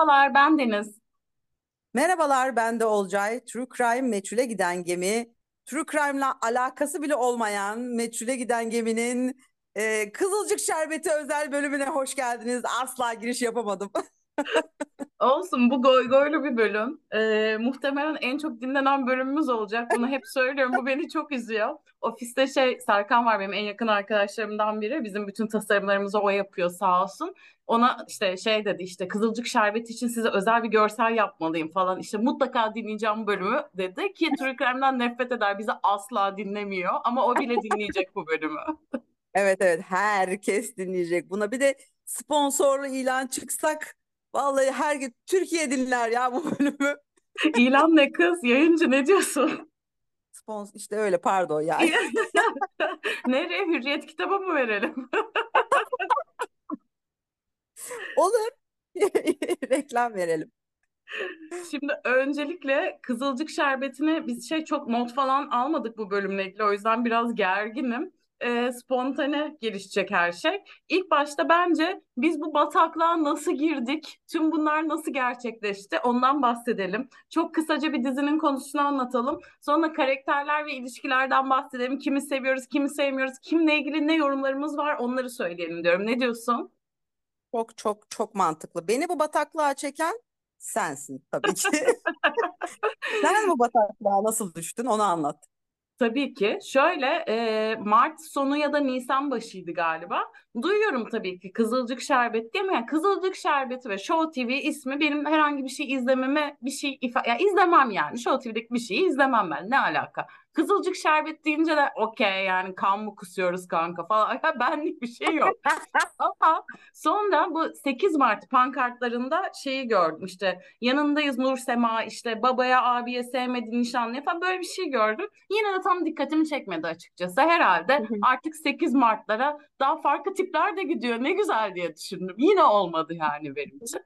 Merhabalar, ben Deniz. Merhabalar, ben de Olcay. True Crime Meçhule Giden Gemi. True Crime'la alakası bile olmayan Meçhule Giden Gemi'nin e, Kızılcık Şerbeti özel bölümüne hoş geldiniz. Asla giriş yapamadım. Olsun, bu goy goylu bir bölüm. Ee, muhtemelen en çok dinlenen bölümümüz olacak. Bunu hep söylüyorum. Bu beni çok üzüyor. Ofiste şey Serkan var benim en yakın arkadaşlarımdan biri. Bizim bütün tasarımlarımızı o yapıyor sağ olsun. Ona işte şey dedi işte Kızılcık Şerbeti için size özel bir görsel yapmalıyım falan. İşte mutlaka dinleyeceğim bölümü dedi ki True Crime'den nefret eder. Bizi asla dinlemiyor ama o bile dinleyecek bu bölümü. Evet evet herkes dinleyecek. Buna bir de sponsorlu ilan çıksak vallahi her gün Türkiye dinler ya bu bölümü. İlan ne kız? Yayıncı ne diyorsun? Sponsor işte öyle pardon yani. Nereye? Hürriyet kitabı mı verelim? Olur. Reklam verelim. Şimdi öncelikle Kızılcık Şerbeti'ne biz şey çok not falan almadık bu bölümle ilgili. O yüzden biraz gerginim. Ee, spontane gelişecek her şey. İlk başta bence biz bu bataklığa nasıl girdik? Tüm bunlar nasıl gerçekleşti? Ondan bahsedelim. Çok kısaca bir dizinin konusunu anlatalım. Sonra karakterler ve ilişkilerden bahsedelim. Kimi seviyoruz, kimi sevmiyoruz, kimle ilgili ne yorumlarımız var onları söyleyelim diyorum. Ne diyorsun? Çok çok çok mantıklı. Beni bu bataklığa çeken sensin tabii ki. Sen bu bataklığa nasıl düştün onu anlat. Tabii ki. Şöyle e, Mart sonu ya da Nisan başıydı galiba. Duyuyorum tabii ki Kızılcık Şerbeti diye ama yani Kızılcık Şerbeti ve Show TV ismi benim herhangi bir şey izlememe bir şey ifa ya izlemem yani. Show TV'deki bir şeyi izlemem ben. Ne alaka? Kızılcık Şerbet deyince de okey yani kan mı kusuyoruz kanka falan. Ya benlik bir şey yok. Ama sonra bu 8 Mart pankartlarında şeyi gördüm işte yanındayız Nur Sema işte babaya abiye sevmedi nişanlıya falan böyle bir şey gördüm. Yine de tam dikkatimi çekmedi açıkçası. Herhalde artık 8 Mart'lara daha farklı tipler de gidiyor. Ne güzel diye düşündüm. Yine olmadı yani benim için.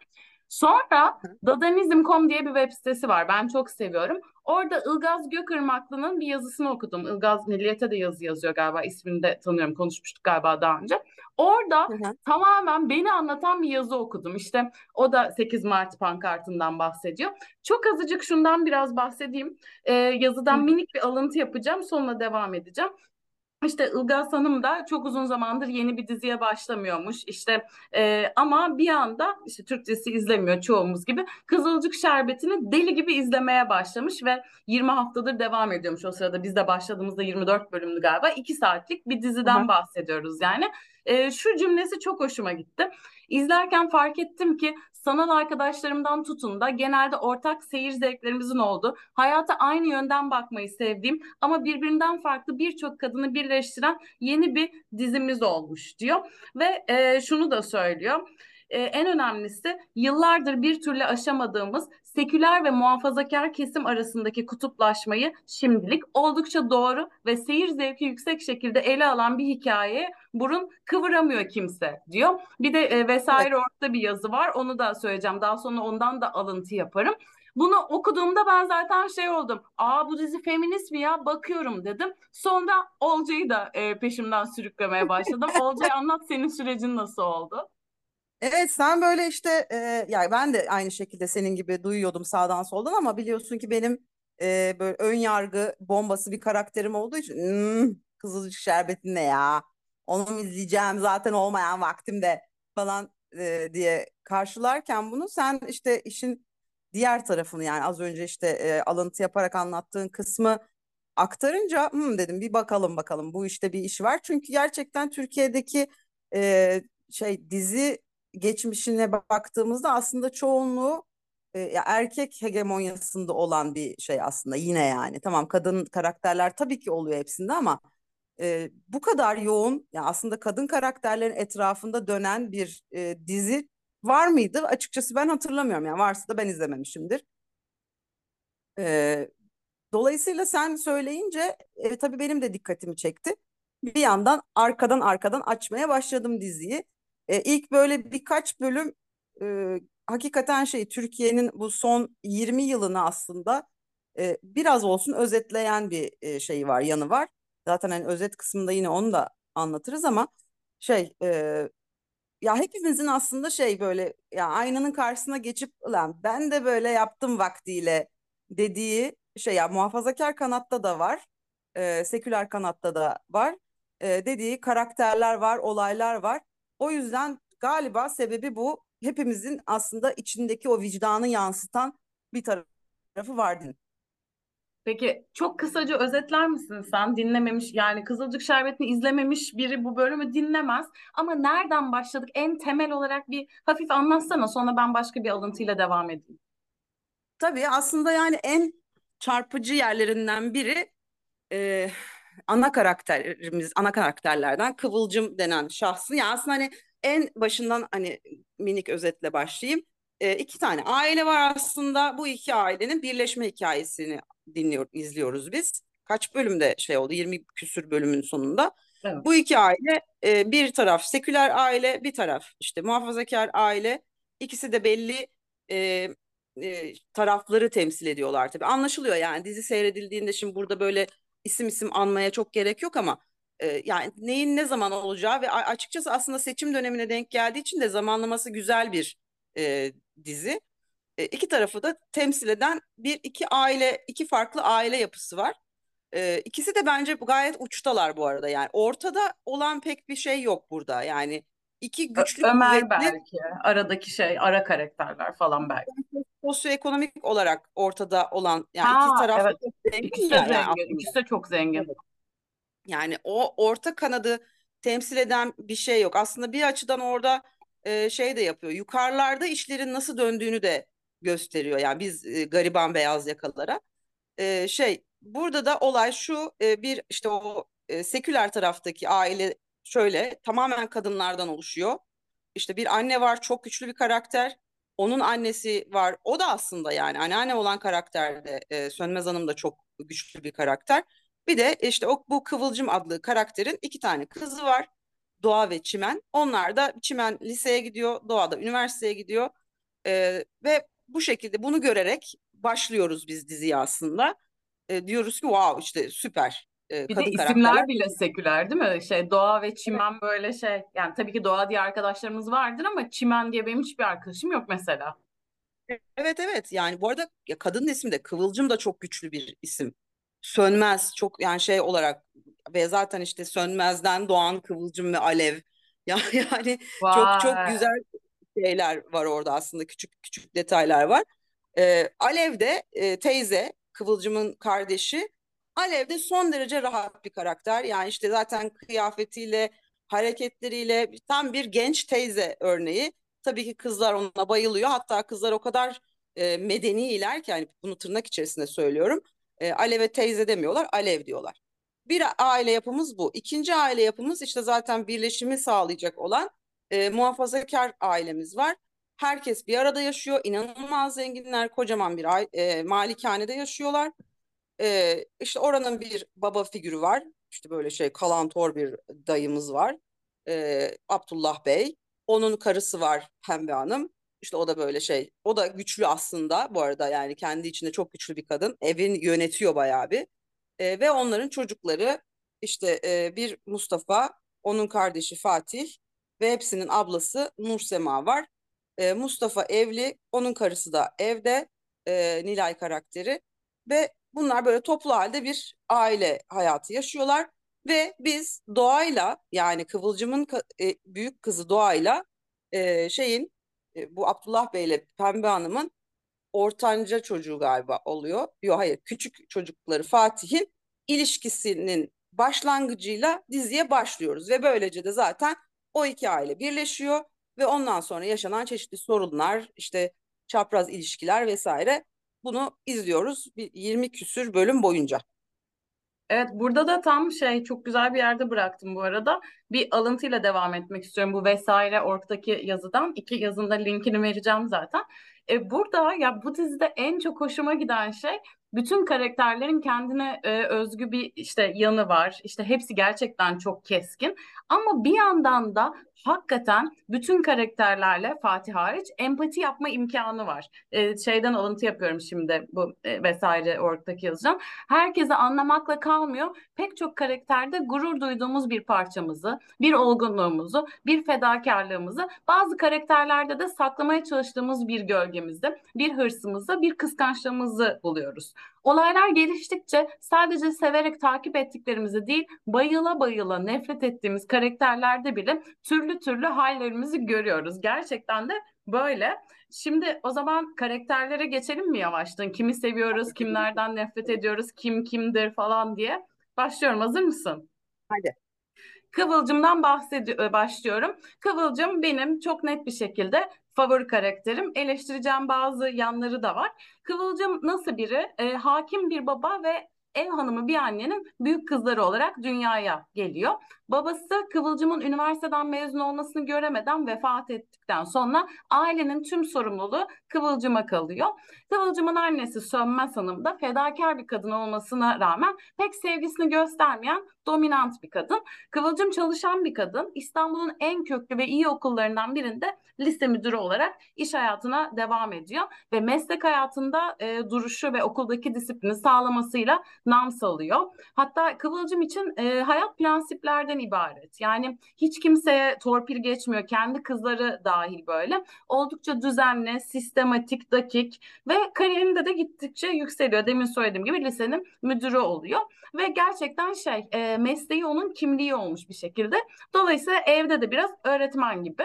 Sonra Dadanizm.com diye bir web sitesi var. Ben çok seviyorum. Orada Ilgaz Gökırmaklı'nın bir yazısını okudum. Ilgaz Milliyet'e de yazı yazıyor galiba. İsmini de tanıyorum. Konuşmuştuk galiba daha önce. Orada tamamen beni anlatan bir yazı okudum. İşte o da 8 Mart pankartından bahsediyor. Çok azıcık şundan biraz bahsedeyim. Ee, yazıdan minik bir alıntı yapacağım. Sonra devam edeceğim. İşte Ilgaz Hanım da çok uzun zamandır yeni bir diziye başlamıyormuş. İşte e, ama bir anda işte Türk dizisi izlemiyor çoğumuz gibi. Kızılcık Şerbeti'ni deli gibi izlemeye başlamış ve 20 haftadır devam ediyormuş o sırada. Biz de başladığımızda 24 bölümlü galiba. 2 saatlik bir diziden Hı. bahsediyoruz yani. E, şu cümlesi çok hoşuma gitti. İzlerken fark ettim ki sanal arkadaşlarımdan tutun da genelde ortak seyir zevklerimizin olduğu, hayata aynı yönden bakmayı sevdiğim ama birbirinden farklı birçok kadını birleştiren yeni bir dizimiz olmuş diyor. Ve e, şunu da söylüyor. Ee, en önemlisi yıllardır bir türlü aşamadığımız seküler ve muhafazakar kesim arasındaki kutuplaşmayı şimdilik oldukça doğru ve seyir zevki yüksek şekilde ele alan bir hikayeye burun kıvıramıyor kimse diyor. Bir de e, vesaire ortada bir yazı var. Onu da söyleyeceğim. Daha sonra ondan da alıntı yaparım. Bunu okuduğumda ben zaten şey oldum. Aa bu dizi feminist mi ya? Bakıyorum dedim. Sonra Olcay'ı da e, peşimden sürüklemeye başladım. Olcay anlat senin sürecin nasıl oldu? Evet sen böyle işte e, yani ben de aynı şekilde senin gibi duyuyordum sağdan soldan ama biliyorsun ki benim e, böyle ön yargı bombası bir karakterim olduğu için hmm, Kızılcık Şerbeti ne ya? Onu mu izleyeceğim? Zaten olmayan vaktimde falan e, diye karşılarken bunu sen işte işin diğer tarafını yani az önce işte e, alıntı yaparak anlattığın kısmı aktarınca hmm, dedim. Bir bakalım bakalım. Bu işte bir iş var. Çünkü gerçekten Türkiye'deki e, şey dizi geçmişine baktığımızda aslında çoğunluğu e, erkek hegemonyasında olan bir şey aslında yine yani. Tamam kadın karakterler tabii ki oluyor hepsinde ama e, bu kadar yoğun yani aslında kadın karakterlerin etrafında dönen bir e, dizi var mıydı? Açıkçası ben hatırlamıyorum yani varsa da ben izlememişimdir. E, dolayısıyla sen söyleyince e, tabii benim de dikkatimi çekti. Bir yandan arkadan arkadan açmaya başladım diziyi. E, ilk böyle birkaç bölüm e, hakikaten şey Türkiye'nin bu son 20 yılını aslında e, biraz olsun özetleyen bir e, şey var, yanı var. Zaten hani özet kısmında yine onu da anlatırız ama şey e, ya hepimizin aslında şey böyle ya aynanın karşısına geçip lan ben de böyle yaptım vaktiyle dediği şey ya muhafazakar kanatta da var, e, seküler kanatta da var e, dediği karakterler var, olaylar var. O yüzden galiba sebebi bu. Hepimizin aslında içindeki o vicdanı yansıtan bir tarafı vardı. Peki çok kısaca özetler misin sen? Dinlememiş yani Kızılcık Şerbeti'ni izlememiş biri bu bölümü dinlemez. Ama nereden başladık? En temel olarak bir hafif anlatsana sonra ben başka bir alıntıyla devam edeyim. Tabii aslında yani en çarpıcı yerlerinden biri e, ana karakterimiz, ana karakterlerden Kıvılcım denen şahsın. Yani aslında hani en başından hani minik özetle başlayayım. E, iki tane aile var aslında. Bu iki ailenin birleşme hikayesini dinliyor, izliyoruz biz. Kaç bölümde şey oldu? 20 küsür bölümün sonunda. Evet. Bu iki aile e, bir taraf seküler aile, bir taraf işte muhafazakar aile. İkisi de belli e, e, tarafları temsil ediyorlar tabii. Anlaşılıyor yani dizi seyredildiğinde şimdi burada böyle isim isim anmaya çok gerek yok ama e, yani neyin ne zaman olacağı ve açıkçası aslında seçim dönemine denk geldiği için de zamanlaması güzel bir e, dizi. E, iki tarafı da temsil eden bir iki aile, iki farklı aile yapısı var. E, ikisi de bence gayet uçtalar bu arada yani. Ortada olan pek bir şey yok burada yani. İki güçlü Ömer kuvvetli, belki aradaki şey ara karakterler falan belki. Sosyoekonomik olarak ortada olan yani ha, iki taraf evet. zengin ikisi de zengin. Yani ikisi de çok zengin. Yani o orta kanadı temsil eden bir şey yok. Aslında bir açıdan orada e, şey de yapıyor. Yukarılarda işlerin nasıl döndüğünü de gösteriyor. Yani biz e, gariban beyaz yakalara. E, şey burada da olay şu e, bir işte o e, seküler taraftaki aile şöyle tamamen kadınlardan oluşuyor. İşte bir anne var çok güçlü bir karakter. Onun annesi var. O da aslında yani anneanne olan karakter de e, Sönmez Hanım da çok güçlü bir karakter. Bir de işte o bu Kıvılcım adlı karakterin iki tane kızı var. Doğa ve Çimen. Onlar da Çimen liseye gidiyor, Doğa da üniversiteye gidiyor. E, ve bu şekilde bunu görerek başlıyoruz biz diziyi aslında. E, diyoruz ki wow işte süper. E, bir kadın de isimler karakterler. bile seküler değil mi? Şey Doğa ve Çimen evet. böyle şey. Yani tabii ki Doğa diye arkadaşlarımız vardır ama Çimen diye benim hiçbir arkadaşım yok mesela. Evet evet yani bu arada ya kadının ismi de Kıvılcım da çok güçlü bir isim. Sönmez çok yani şey olarak ve zaten işte Sönmez'den doğan Kıvılcım ve Alev. Ya yani Vay. çok çok güzel şeyler var orada aslında küçük küçük detaylar var. Ee, Alev de e, teyze Kıvılcım'ın kardeşi. Alev de son derece rahat bir karakter. Yani işte zaten kıyafetiyle, hareketleriyle tam bir genç teyze örneği. Tabii ki kızlar ona bayılıyor. Hatta kızlar o kadar e, medeniler ki yani bunu tırnak içerisinde söylüyorum. E, Alev'e teyze demiyorlar, Alev diyorlar. Bir aile yapımız bu. İkinci aile yapımız işte zaten birleşimi sağlayacak olan e, muhafazakar ailemiz var. Herkes bir arada yaşıyor. İnanılmaz zenginler, kocaman bir e, malikanede yaşıyorlar. E, işte oranın bir baba figürü var. İşte böyle şey kalantor bir dayımız var. E, Abdullah Bey. Onun karısı var Pembe Hanım. İşte o da böyle şey. O da güçlü aslında bu arada yani kendi içinde çok güçlü bir kadın. Evin yönetiyor bayağı bir. E, ve onların çocukları işte e, bir Mustafa, onun kardeşi Fatih ve hepsinin ablası Nursema var. E, Mustafa evli, onun karısı da evde. E, Nilay karakteri ve bunlar böyle toplu halde bir aile hayatı yaşıyorlar ve biz doğayla yani Kıvılcım'ın e, büyük kızı doğayla e, şeyin e, bu Abdullah Bey ile Pembe Hanım'ın ortanca çocuğu galiba oluyor. Yok hayır küçük çocukları Fatih'in ilişkisinin başlangıcıyla diziye başlıyoruz ve böylece de zaten o iki aile birleşiyor ve ondan sonra yaşanan çeşitli sorunlar işte çapraz ilişkiler vesaire bunu izliyoruz 20 küsür bölüm boyunca. Evet burada da tam şey çok güzel bir yerde bıraktım bu arada. Bir alıntıyla devam etmek istiyorum bu vesaire orktaki yazıdan. İki yazında linkini vereceğim zaten. E, burada ya bu dizide en çok hoşuma giden şey bütün karakterlerin kendine e, özgü bir işte yanı var. İşte hepsi gerçekten çok keskin. Ama bir yandan da hakikaten bütün karakterlerle Fatih hariç empati yapma imkanı var. E, şeyden alıntı yapıyorum şimdi bu e, vesaire ortadaki yazacağım. Herkese anlamakla kalmıyor. Pek çok karakterde gurur duyduğumuz bir parçamızı, bir olgunluğumuzu, bir fedakarlığımızı, bazı karakterlerde de saklamaya çalıştığımız bir gölgemizi, bir hırsımızı, bir kıskançlığımızı buluyoruz. Olaylar geliştikçe sadece severek takip ettiklerimizi değil, bayıla bayıla nefret ettiğimiz karakterlerde bile türlü türlü hallerimizi görüyoruz. Gerçekten de böyle. Şimdi o zaman karakterlere geçelim mi yavaştan? Kimi seviyoruz, kimlerden nefret ediyoruz, kim kimdir falan diye. Başlıyorum. Hazır mısın? Hadi. Kıvılcım'dan bahsedi başlıyorum. Kıvılcım benim çok net bir şekilde favori karakterim. Eleştireceğim bazı yanları da var. Kıvılcım nasıl biri? E, hakim bir baba ve ev hanımı bir annenin büyük kızları olarak dünyaya geliyor. Babası Kıvılcım'ın üniversiteden mezun olmasını göremeden vefat ettikten sonra ailenin tüm sorumluluğu Kıvılcım'a kalıyor. Kıvılcım'ın annesi Sönmez Hanım da fedakar bir kadın olmasına rağmen pek sevgisini göstermeyen dominant bir kadın. Kıvılcım çalışan bir kadın. İstanbul'un en köklü ve iyi okullarından birinde lise müdürü olarak iş hayatına devam ediyor ve meslek hayatında e, duruşu ve okuldaki disiplini sağlamasıyla nam salıyor. Hatta Kıvılcım için e, hayat prensiplerden ibaret. Yani hiç kimseye torpil geçmiyor. Kendi kızları dahil böyle. Oldukça düzenli, sistematik, dakik ve kariyerinde de gittikçe yükseliyor. Demin söylediğim gibi lisenin müdürü oluyor. Ve gerçekten şey e, mesleği onun kimliği olmuş bir şekilde. Dolayısıyla evde de biraz öğretmen gibi.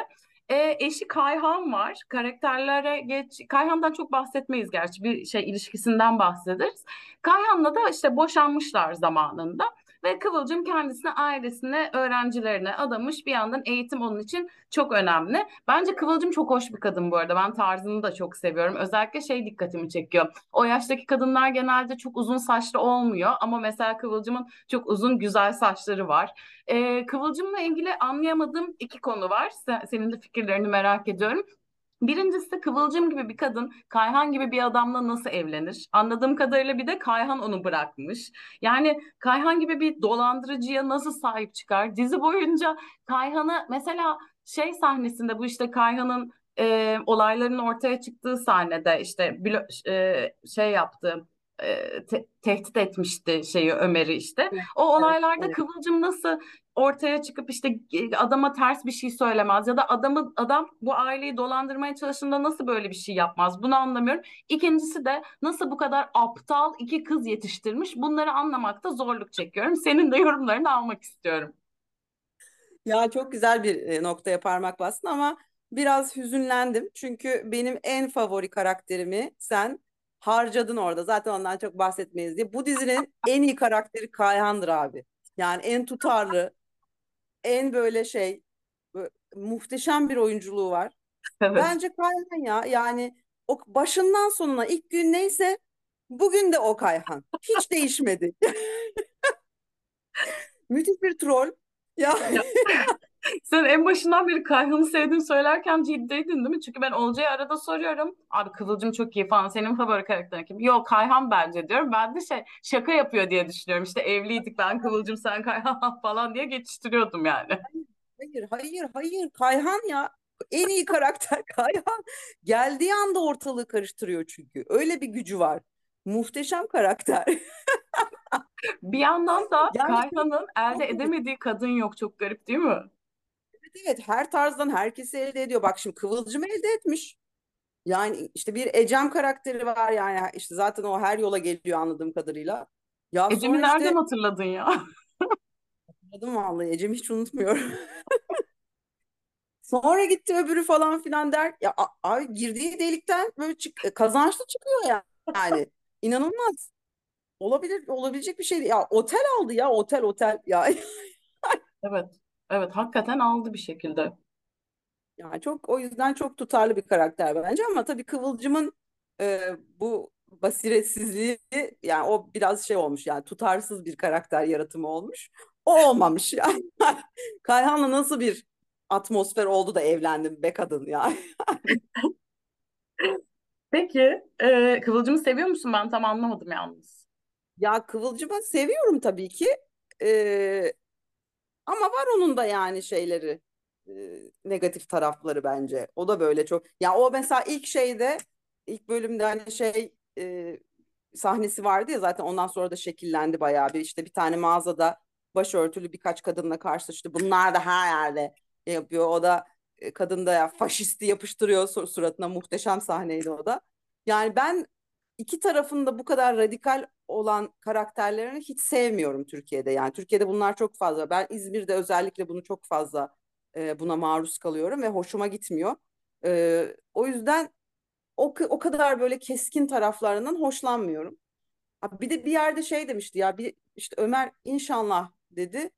E, eşi Kayhan var. Karakterlere geç. Kayhan'dan çok bahsetmeyiz gerçi. Bir şey ilişkisinden bahsederiz. Kayhan'la da işte boşanmışlar zamanında. Ve Kıvılcım kendisine, ailesine, öğrencilerine adamış. Bir yandan eğitim onun için çok önemli. Bence Kıvılcım çok hoş bir kadın bu arada. Ben tarzını da çok seviyorum. Özellikle şey dikkatimi çekiyor. O yaştaki kadınlar genelde çok uzun saçlı olmuyor. Ama mesela Kıvılcım'ın çok uzun güzel saçları var. Ee, Kıvılcım'la ilgili anlayamadığım iki konu var. Senin de fikirlerini merak ediyorum. Birincisi Kıvılcım gibi bir kadın Kayhan gibi bir adamla nasıl evlenir? Anladığım kadarıyla bir de Kayhan onu bırakmış. Yani Kayhan gibi bir dolandırıcıya nasıl sahip çıkar? Dizi boyunca Kayhan'ı mesela şey sahnesinde bu işte Kayhan'ın e, olayların ortaya çıktığı sahnede işte e, şey yaptı e, te- tehdit etmişti şeyi Ömer'i işte. O olaylarda evet. Kıvılcım nasıl ortaya çıkıp işte adama ters bir şey söylemez ya da adamı adam bu aileyi dolandırmaya çalıştığında nasıl böyle bir şey yapmaz bunu anlamıyorum. İkincisi de nasıl bu kadar aptal iki kız yetiştirmiş bunları anlamakta zorluk çekiyorum. Senin de yorumlarını almak istiyorum. Ya çok güzel bir noktaya parmak bastın ama biraz hüzünlendim. Çünkü benim en favori karakterimi sen harcadın orada. Zaten ondan çok bahsetmeyiz diye. Bu dizinin en iyi karakteri Kayhan'dır abi. Yani en tutarlı, en böyle şey böyle muhteşem bir oyunculuğu var. Evet. Bence Kayhan ya yani o başından sonuna ilk gün neyse bugün de o Kayhan. Hiç değişmedi. Müthiş bir troll. Ya. Sen en başından beri Kayhan'ı sevdiğini söylerken ciddiydin değil mi? Çünkü ben Olcay'a arada soruyorum. Abi Kıvılcım çok iyi falan. Senin favori karakterin kim? Yok Kayhan bence diyorum. Ben de şey şaka yapıyor diye düşünüyorum. İşte evliydik ben Kıvılcım sen Kayhan falan diye geçiştiriyordum yani. Hayır hayır hayır Kayhan ya en iyi karakter Kayhan. Geldiği anda ortalığı karıştırıyor çünkü. Öyle bir gücü var. Muhteşem karakter. bir yandan da yani, Kayhan'ın elde edemediği kadın yok. Çok garip değil mi? Evet her tarzdan herkesi elde ediyor. Bak şimdi Kıvılcım elde etmiş. Yani işte bir Ecem karakteri var yani işte zaten o her yola geliyor anladığım kadarıyla. Ya Ecem'i işte... nereden hatırladın ya? Hatırladım vallahi Ecem'i hiç unutmuyorum. Sonra gitti öbürü falan filan der. Ya abi girdiği delikten böyle çık, e, kazançlı çıkıyor ya. Yani inanılmaz. Olabilir olabilecek bir şey. Ya otel aldı ya otel otel ya. evet. Evet hakikaten aldı bir şekilde. Yani çok o yüzden çok tutarlı bir karakter bence ama tabii Kıvılcım'ın e, bu basiretsizliği yani o biraz şey olmuş yani tutarsız bir karakter yaratımı olmuş. O olmamış yani. Kayhan'la nasıl bir atmosfer oldu da evlendim be kadın ya. Peki e, Kıvılcım'ı seviyor musun? Ben tam anlamadım yalnız. Ya Kıvılcım'ı seviyorum tabii ki. Ee, ama var onun da yani şeyleri e, negatif tarafları bence. O da böyle çok. Ya o mesela ilk şeyde ilk bölümde hani şey e, sahnesi vardı ya zaten ondan sonra da şekillendi bayağı bir işte bir tane mağazada başörtülü birkaç kadınla karşılaştı. Bunlar da her yerde yapıyor. O da e, kadın da ya faşisti yapıştırıyor sur- suratına muhteşem sahneydi o da. Yani ben iki tarafında bu kadar radikal olan karakterlerini hiç sevmiyorum Türkiye'de. Yani Türkiye'de bunlar çok fazla. Ben İzmir'de özellikle bunu çok fazla e, buna maruz kalıyorum ve hoşuma gitmiyor. E, o yüzden o, o kadar böyle keskin taraflarından hoşlanmıyorum. Bir de bir yerde şey demişti ya bir işte Ömer inşallah dedi.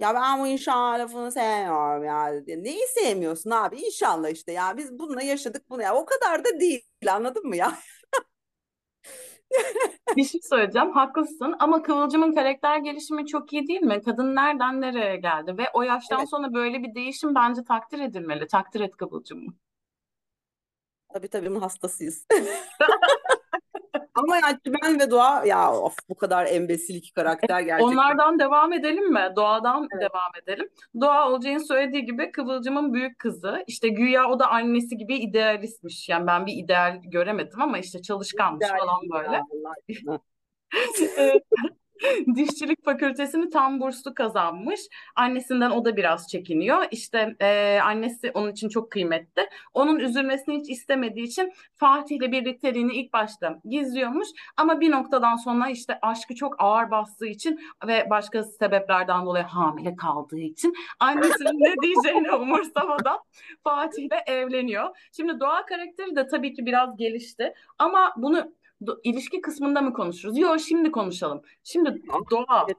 Ya ben bu inşallah lafını sevmiyorum ya dedi. Neyi sevmiyorsun abi? İnşallah işte ya biz bununla yaşadık bunu ya. O kadar da değil anladın mı ya? Bir şey söyleyeceğim, haklısın ama Kıvılcım'ın karakter gelişimi çok iyi değil mi? Kadın nereden nereye geldi ve o yaştan Evet sonra böyle bir değişim bence takdir edilmeli. Takdir et Kıvılcım'ı. tabii tabii bunun hastasıyız. Ama yani Çimen ve Doğa ya of bu kadar embesil iki karakter gerçekten. Onlardan devam edelim mi? Doğadan Evet. devam edelim. Doğa Olcay'ın söylediği gibi Kıvılcım'ın büyük kızı. İşte güya o da annesi gibi idealistmiş. Yani ben bir ideal göremedim ama işte çalışkanmış Güzel falan böyle. Dişçilik fakültesini tam burslu kazanmış. Annesinden o da biraz çekiniyor. İşte e, annesi onun için çok kıymetli. Onun üzülmesini hiç istemediği için Fatih'le birlikteliğini ilk başta gizliyormuş. Ama bir noktadan sonra işte aşkı çok ağır bastığı için ve başka sebeplerden dolayı hamile kaldığı için annesinin ne diyeceğini umursamadan Fatih'le evleniyor. Şimdi Doğa karakteri de tabii ki biraz gelişti. Ama bunu do- ilişki kısmında mı konuşuruz? Yok şimdi konuşalım. Şimdi Doğa Evet.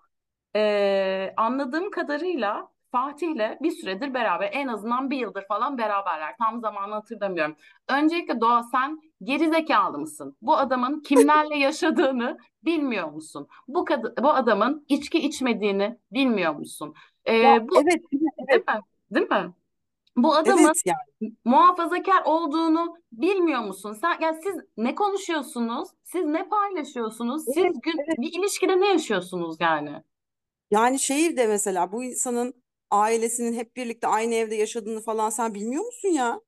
e, anladığım kadarıyla Fatih'le bir süredir beraber en azından bir yıldır falan beraberler. Tam zamanı hatırlamıyorum. Öncelikle Doğa sen geri zekalı mısın? Bu adamın kimlerle yaşadığını bilmiyor musun? Bu kad- bu adamın içki içmediğini bilmiyor musun? E, Ya bu evet değil mi? Değil mi? Bu adamın evet yani muhafazakar olduğunu bilmiyor musun? Sen yani siz ne konuşuyorsunuz? Siz ne paylaşıyorsunuz? Siz evet gün evet. bir ilişkide ne yaşıyorsunuz yani? Yani şeyi de mesela bu insanın ailesinin hep birlikte aynı evde yaşadığını falan sen bilmiyor musun ya?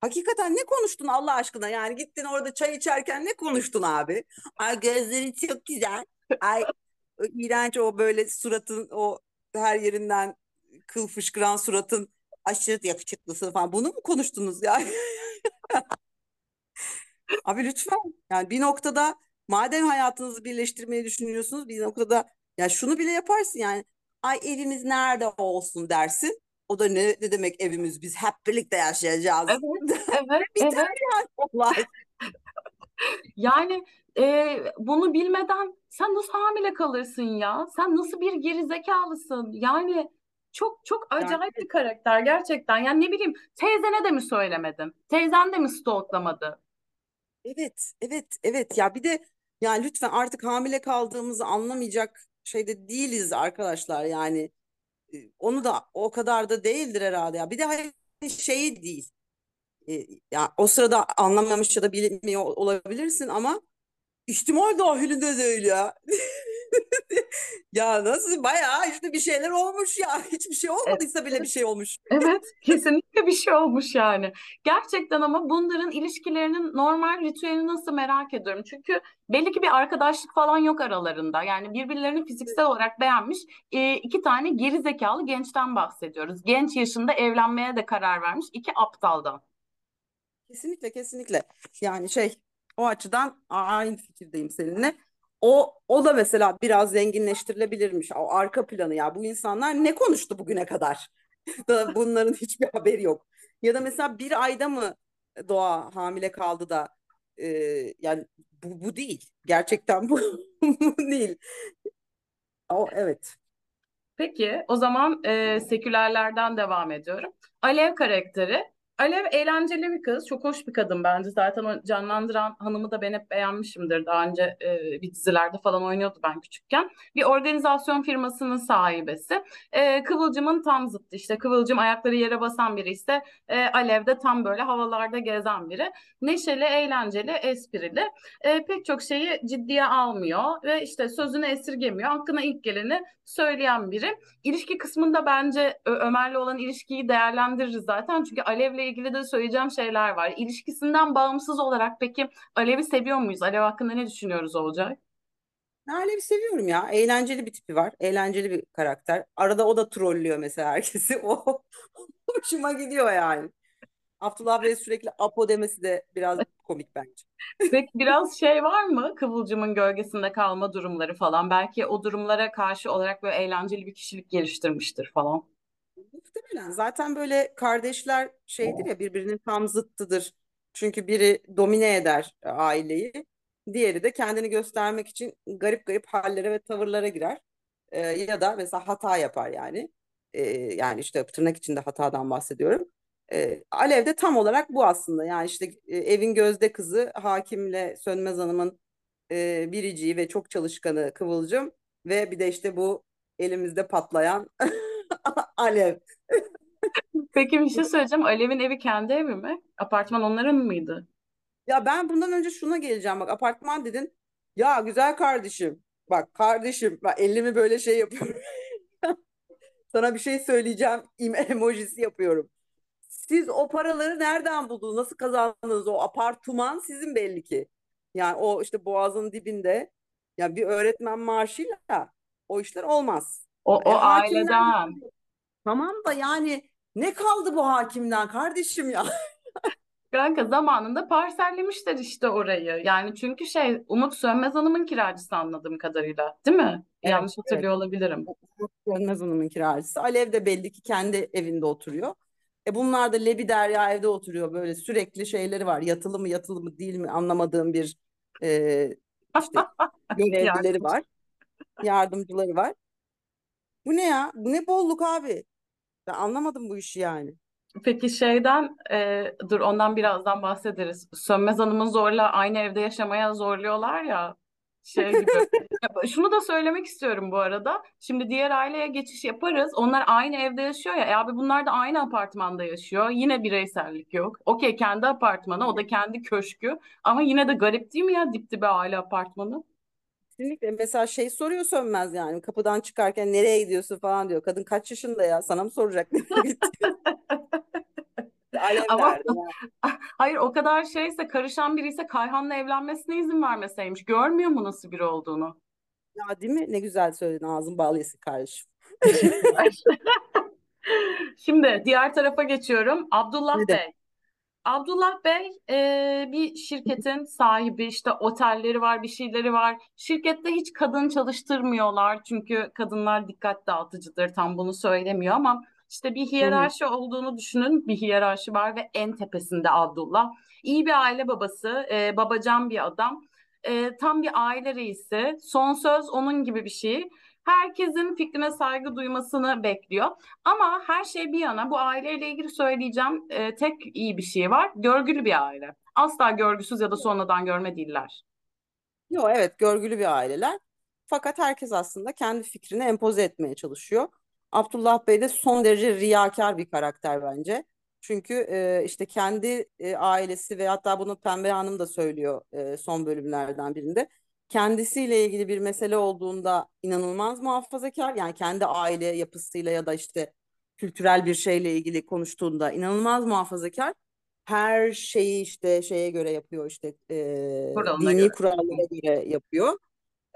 Hakikaten ne konuştun Allah aşkına? Yani gittin orada çay içerken ne konuştun abi? Ay gözleri çok güzel. Ay o iğrenç o böyle suratın o her yerinden kıl fışkıran suratın aşırı yakışıklısın falan. Bunu mu konuştunuz ya? Abi lütfen yani bir noktada madem hayatınızı birleştirmeyi düşünüyorsunuz bir noktada ya şunu bile yaparsın yani ay evimiz nerede olsun dersin. O da ne, ne demek evimiz biz hep birlikte yaşayacağız. Evet, evet, Biter evet. yani olay. Yani e, bunu bilmeden sen nasıl hamile kalırsın ya? Sen nasıl bir gerizekalısın? Yani çok çok acayip bir karakter gerçekten. Yani ne bileyim teyzene de mi söylemedin? Teyzen de mi stalklamadı? evet evet evet ya bir de yani lütfen artık hamile kaldığımızı anlamayacak şeyde değiliz arkadaşlar yani E, onu da o kadar da değildir herhalde ya bir de hani şey değil E, ya o sırada anlamamış ya da bilmiyor olabilirsin ama ihtimal dahilinde değil ya. Ya nasıl bayağı işte bir şeyler olmuş ya. Hiçbir şey Evet. olmadıysa bile bir şey olmuş. Evet, kesinlikle bir şey olmuş yani. Gerçekten ama bunların ilişkilerinin normal ritüelini nasıl merak ediyorum. Çünkü belli ki bir arkadaşlık falan yok aralarında. Yani birbirlerini fiziksel olarak beğenmiş e, iki tane geri zekalı gençten bahsediyoruz. Genç yaşında evlenmeye de karar vermiş iki aptaldan. Kesinlikle kesinlikle. Yani şey o açıdan aynı fikirdeyim seninle. O o da mesela biraz zenginleştirilebilirmiş. O arka planı ya. Bu insanlar ne konuştu bugüne kadar? Da bunların hiçbir haberi yok. Ya da mesela bir ayda mı Doğa hamile kaldı da e, yani bu, bu değil. Gerçekten bu, bu değil. O evet. Peki, o zaman e, sekülerlerden devam ediyorum. Alev karakteri Alev eğlenceli bir kız. Çok hoş bir kadın bence. Zaten o canlandıran hanımı da ben hep beğenmişimdir. Daha önce e, bir dizilerde falan oynuyordu ben küçükken. Bir organizasyon firmasının sahibesi. E, Kıvılcım'ın tam zıttı işte. Kıvılcım ayakları yere basan biri ise e, Alev de tam böyle havalarda gezen biri. Neşeli, eğlenceli, esprili. E, pek çok şeyi ciddiye almıyor ve işte sözünü esirgemiyor. Hakkına ilk geleni söyleyen biri. İlişki kısmında bence Ö- Ömer'le olan ilişkiyi değerlendiririz zaten. Çünkü Alev'le ilgili de söyleyeceğim şeyler var. İlişkisinden bağımsız olarak peki Alev'i seviyor muyuz? Alev hakkında ne düşünüyoruz Olcay? Alev'i seviyorum ya. Eğlenceli bir tipi var. Eğlenceli bir karakter. Arada o da trollüyor mesela herkesi. O hoşuma gidiyor yani. Abdullah Bey sürekli Apo demesi de biraz komik bence. Peki biraz şey var mı? Kıvılcımın gölgesinde kalma durumları falan. Belki o durumlara karşı olarak böyle eğlenceli bir kişilik geliştirmiştir falan. Muhtemelen. Zaten böyle kardeşler şeydir ya birbirinin tam zıttıdır. Çünkü biri domine eder aileyi. Diğeri de kendini göstermek için garip garip hallere ve tavırlara girer. Ee, ya da mesela hata yapar yani. Ee, yani işte tırnak içinde hatadan bahsediyorum. Ee, Alev de tam olarak bu aslında. Yani işte e, evin gözde kızı Hakim'le Sönmez Hanım'ın e, biriciği ve çok çalışkanı Kıvılcım ve bir de işte bu elimizde patlayan Alev. Peki bir şey söyleyeceğim. Alev'in evi kendi evi mi? Apartman onların mıydı? Ya ben bundan önce şuna geleceğim bak apartman dedin. Ya güzel kardeşim. Bak kardeşim bak elimi böyle şey yapıyorum. Sana bir şey söyleyeceğim. em- Emojisi yapıyorum. Siz o paraları nereden buldunuz? Nasıl kazandınız? O apartman sizin belli ki. Yani o işte boğazın dibinde. Ya bir öğretmen maaşıyla o işler olmaz. O, E, o hakimler aileden. tamam da yani ne kaldı bu hakimden kardeşim ya? Kanka zamanında parsellemişler işte orayı. Yani çünkü şey Umut Sönmez Hanım'ın kiracısı anladığım kadarıyla. Değil mi? Evet, Yanlış hatırlıyor olabilirim. Sönmez Hanım'ın kiracısı. Alev de belli ki kendi evinde oturuyor. E bunlar da Lebi Derya evde oturuyor. Böyle sürekli şeyleri var. Yatılı mı yatılı mı değil mi anlamadığım bir e, işte görevlileri var. Yardımcıları var. Bu ne ya? Bu ne bolluk abi? Ben anlamadım bu işi yani. Peki şeyden e, dur ondan birazdan bahsederiz. Sönmez Hanım'ın zorla aynı evde yaşamaya zorluyorlar ya şey gibi. Şunu da söylemek istiyorum bu arada. Şimdi diğer aileye geçiş yaparız. Onlar aynı evde yaşıyor ya. E abi bunlar da aynı apartmanda yaşıyor. Yine bireysellik yok. Okey kendi apartmanı, o da kendi köşkü. Ama yine de garip değil mi ya dip dibe aile apartmanı? Kesinlikle mesela şey soruyor Sönmez yani kapıdan çıkarken nereye gidiyorsun falan diyor. Kadın kaç yaşında ya? Sana mı soracak nereye gitti? Alev Ama derdi yani. hayır o kadar şeyse karışan biri ise Kayhan'la evlenmesine izin vermeseymiş. Görmüyor mu nasıl biri olduğunu? Ya değil mi? Ne güzel söyledin ağzın bal yesin kardeşim. Şimdi diğer tarafa geçiyorum. Abdullah? Bey. Abdullah Bey e, bir şirketin sahibi işte otelleri var bir şeyleri var. Şirkette hiç kadın çalıştırmıyorlar çünkü kadınlar dikkat dağıtıcıdır tam bunu söylemiyor ama işte bir hiyerarşi olduğunu düşünün bir hiyerarşi var ve en tepesinde Abdullah. İyi bir aile babası e, babacan bir adam E, tam bir aile reisi son söz onun gibi bir şey. Herkesin fikrine saygı duymasını bekliyor. Ama her şey bir yana bu aileyle ilgili söyleyeceğim e, tek iyi bir şey var. Görgülü bir aile. Asla görgüsüz ya da sonradan görme değiller. Yo evet görgülü bir aileler. Fakat herkes aslında kendi fikrini empoze etmeye çalışıyor. Abdullah Bey de son derece riyakar bir karakter bence. Çünkü e, işte kendi e, ailesi ve hatta bunu Pembe Hanım da söylüyor e, son bölümlerden birinde. Kendisiyle ilgili bir mesele olduğunda inanılmaz muhafazakar. Yani kendi aile yapısıyla ya da işte kültürel bir şeyle ilgili konuştuğunda inanılmaz muhafazakar. Her şeyi işte şeye göre yapıyor işte e, Kuralına dini göre. kurallara göre yapıyor.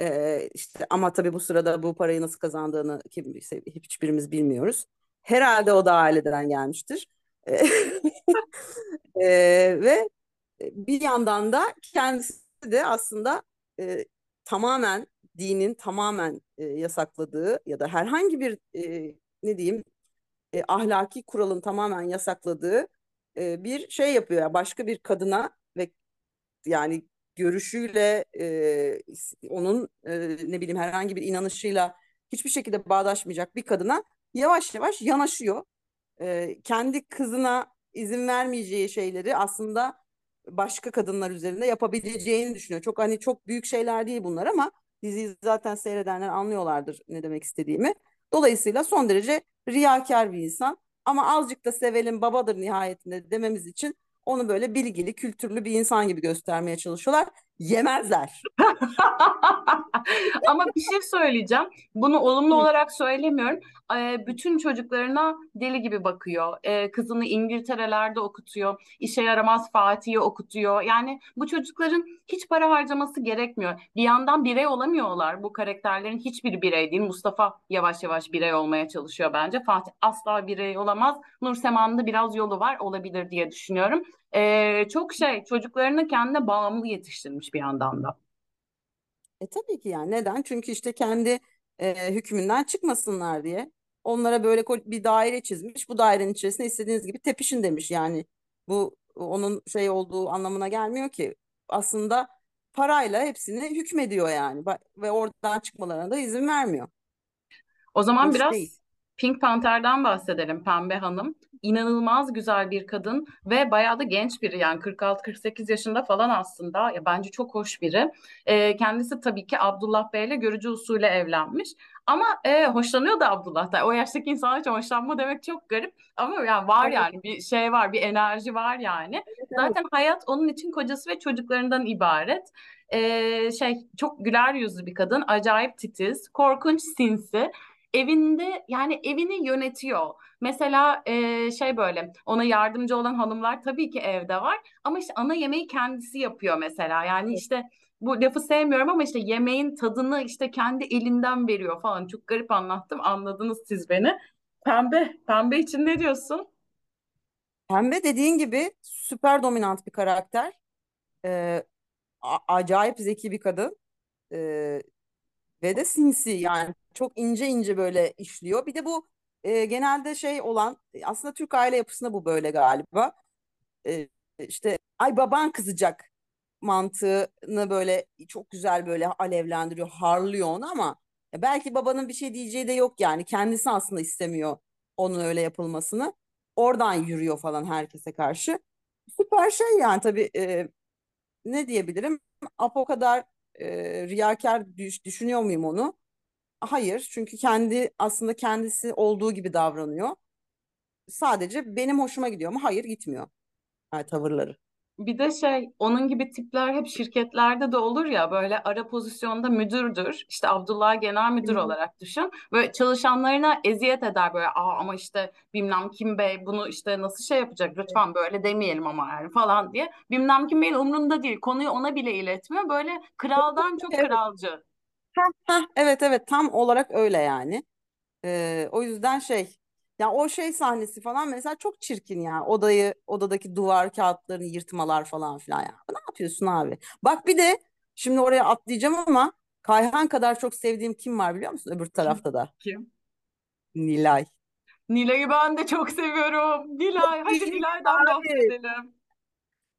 E, işte ama tabii bu sırada bu parayı nasıl kazandığını kim hiçbirimiz bilmiyoruz. Herhalde o da aileden gelmiştir. E, e, ve bir yandan da kendisi de aslında e, tamamen dinin tamamen e, yasakladığı ya da herhangi bir e, ne diyeyim e, ahlaki kuralın tamamen yasakladığı e, bir şey yapıyor. Yani başka bir kadına ve yani görüşüyle e, onun e, ne bileyim herhangi bir inanışıyla hiçbir şekilde bağdaşmayacak bir kadına yavaş yavaş yanaşıyor. E, kendi kızına izin vermeyeceği şeyleri aslında başka kadınlar üzerinde yapabileceğini düşünüyor. Çok hani çok büyük şeyler değil bunlar ama diziyi zaten seyredenler anlıyorlardır ne demek istediğimi. Dolayısıyla son derece riyakar bir insan ama azıcık da sevelim babadır nihayetinde dememiz için onu böyle bilgili, kültürlü bir insan gibi göstermeye çalışıyorlar. Yemezler. Ama bir şey söyleyeceğim. Bunu olumlu olarak söylemiyorum. Ee, bütün çocuklarına deli gibi bakıyor. Ee, kızını İngiltere'lerde okutuyor. İşe yaramaz Fatih'i okutuyor. Yani bu çocukların hiç para harcaması gerekmiyor. Bir yandan birey olamıyorlar. Bu karakterlerin hiçbiri birey değil. Mustafa yavaş yavaş birey olmaya çalışıyor bence. Fatih asla birey olamaz. Nur Sema'nın da biraz yolu var olabilir diye düşünüyorum. Ee, çok şey çocuklarını kendine bağımlı yetiştirmiş bir yandan da. E tabii ki yani neden? Çünkü işte kendi e, hükmünden çıkmasınlar diye. Onlara böyle bir daire çizmiş. Bu dairenin içerisinde istediğiniz gibi tepişin demiş. Yani bu onun şey olduğu anlamına gelmiyor ki. Aslında parayla hepsini hükmediyor yani ve oradan çıkmalarına da izin vermiyor. O zaman Hoş biraz değil. Pink Panther'dan bahsedelim Pembe Hanım. İnanılmaz güzel bir kadın ve bayağı da genç biri yani 46-48 yaşında falan aslında. Ya bence çok hoş biri. E, kendisi tabii ki Abdullah Bey ile görücü usulü evlenmiş. Ama e, hoşlanıyor da Abdullah'ta. O yaştaki insan için hoşlanma demek çok garip. Ama yani var evet. yani bir şey var, bir enerji var yani. Evet, Zaten hayat onun için kocası ve çocuklarından ibaret. Ee, şey çok güler yüzlü bir kadın, acayip titiz, korkunç sinsi evinde yani evini yönetiyor. Mesela e, şey böyle ona yardımcı olan hanımlar tabii ki evde var ama işte ana yemeği kendisi yapıyor mesela. Yani işte bu lafı sevmiyorum ama işte yemeğin tadını işte kendi elinden veriyor falan. Çok garip anlattım. Anladınız siz beni. Pembe, pembe için ne diyorsun? Pembe dediğin gibi süper dominant bir karakter. Ee, acayip zeki bir kadın. Ee, ve de sinsi yani çok ince ince böyle işliyor. Bir de bu e, genelde şey olan aslında Türk aile yapısında bu böyle galiba. E, işte ay baban kızacak mantığını böyle çok güzel böyle alevlendiriyor, harlıyor onu ama belki babanın bir şey diyeceği de yok yani. Kendisi aslında istemiyor onun öyle yapılmasını. Oradan yürüyor falan herkese karşı. Süper şey yani tabii e, ne diyebilirim? Apo kadar e, riyakar düş, düşünüyor muyum onu? Hayır, çünkü kendi aslında kendisi olduğu gibi davranıyor. Sadece benim hoşuma gidiyor mu? Hayır, gitmiyor. Yani tavırları. Bir de şey onun gibi tipler hep şirketlerde de olur ya böyle ara pozisyonda müdürdür. İşte Abdullah genel müdür Hı-hı. olarak düşün. Böyle çalışanlarına eziyet eder böyle Aa, ama işte bilmem kim bey bunu işte nasıl şey yapacak lütfen böyle demeyelim ama yani falan diye. Bilmem kim beyin umrunda değil konuyu ona bile iletmiyor. Böyle kraldan çok evet. kralcı. Evet evet tam olarak öyle yani. Ee, o yüzden şey ya o şey sahnesi falan mesela çok çirkin ya. Odayı, odadaki duvar kağıtlarını yırtmalar falan filan ya. Ne yapıyorsun abi? Bak bir de şimdi oraya atlayacağım ama Kayhan kadar çok sevdiğim kim var biliyor musun öbür tarafta da? Kim? Nilay. Nilay'ı ben de çok seviyorum. Nilay, hadi Nilay'dan bahsedelim.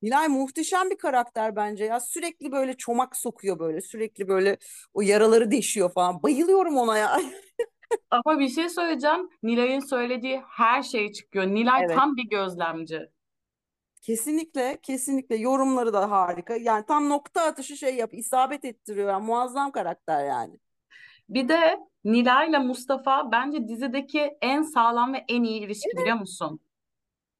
Nilay muhteşem bir karakter bence ya. Sürekli böyle çomak sokuyor böyle. Sürekli böyle o yaraları deşiyor falan. Bayılıyorum ona ya. Ama bir şey söyleyeceğim. Nilay'ın söylediği her şey çıkıyor. Nilay Evet. tam bir gözlemci. Kesinlikle, kesinlikle yorumları da harika. Yani tam nokta atışı şey yap, isabet ettiriyor. Yani muazzam karakter yani. Bir de Nilay'la Mustafa bence dizideki en sağlam ve en iyi ilişki biliyor musun?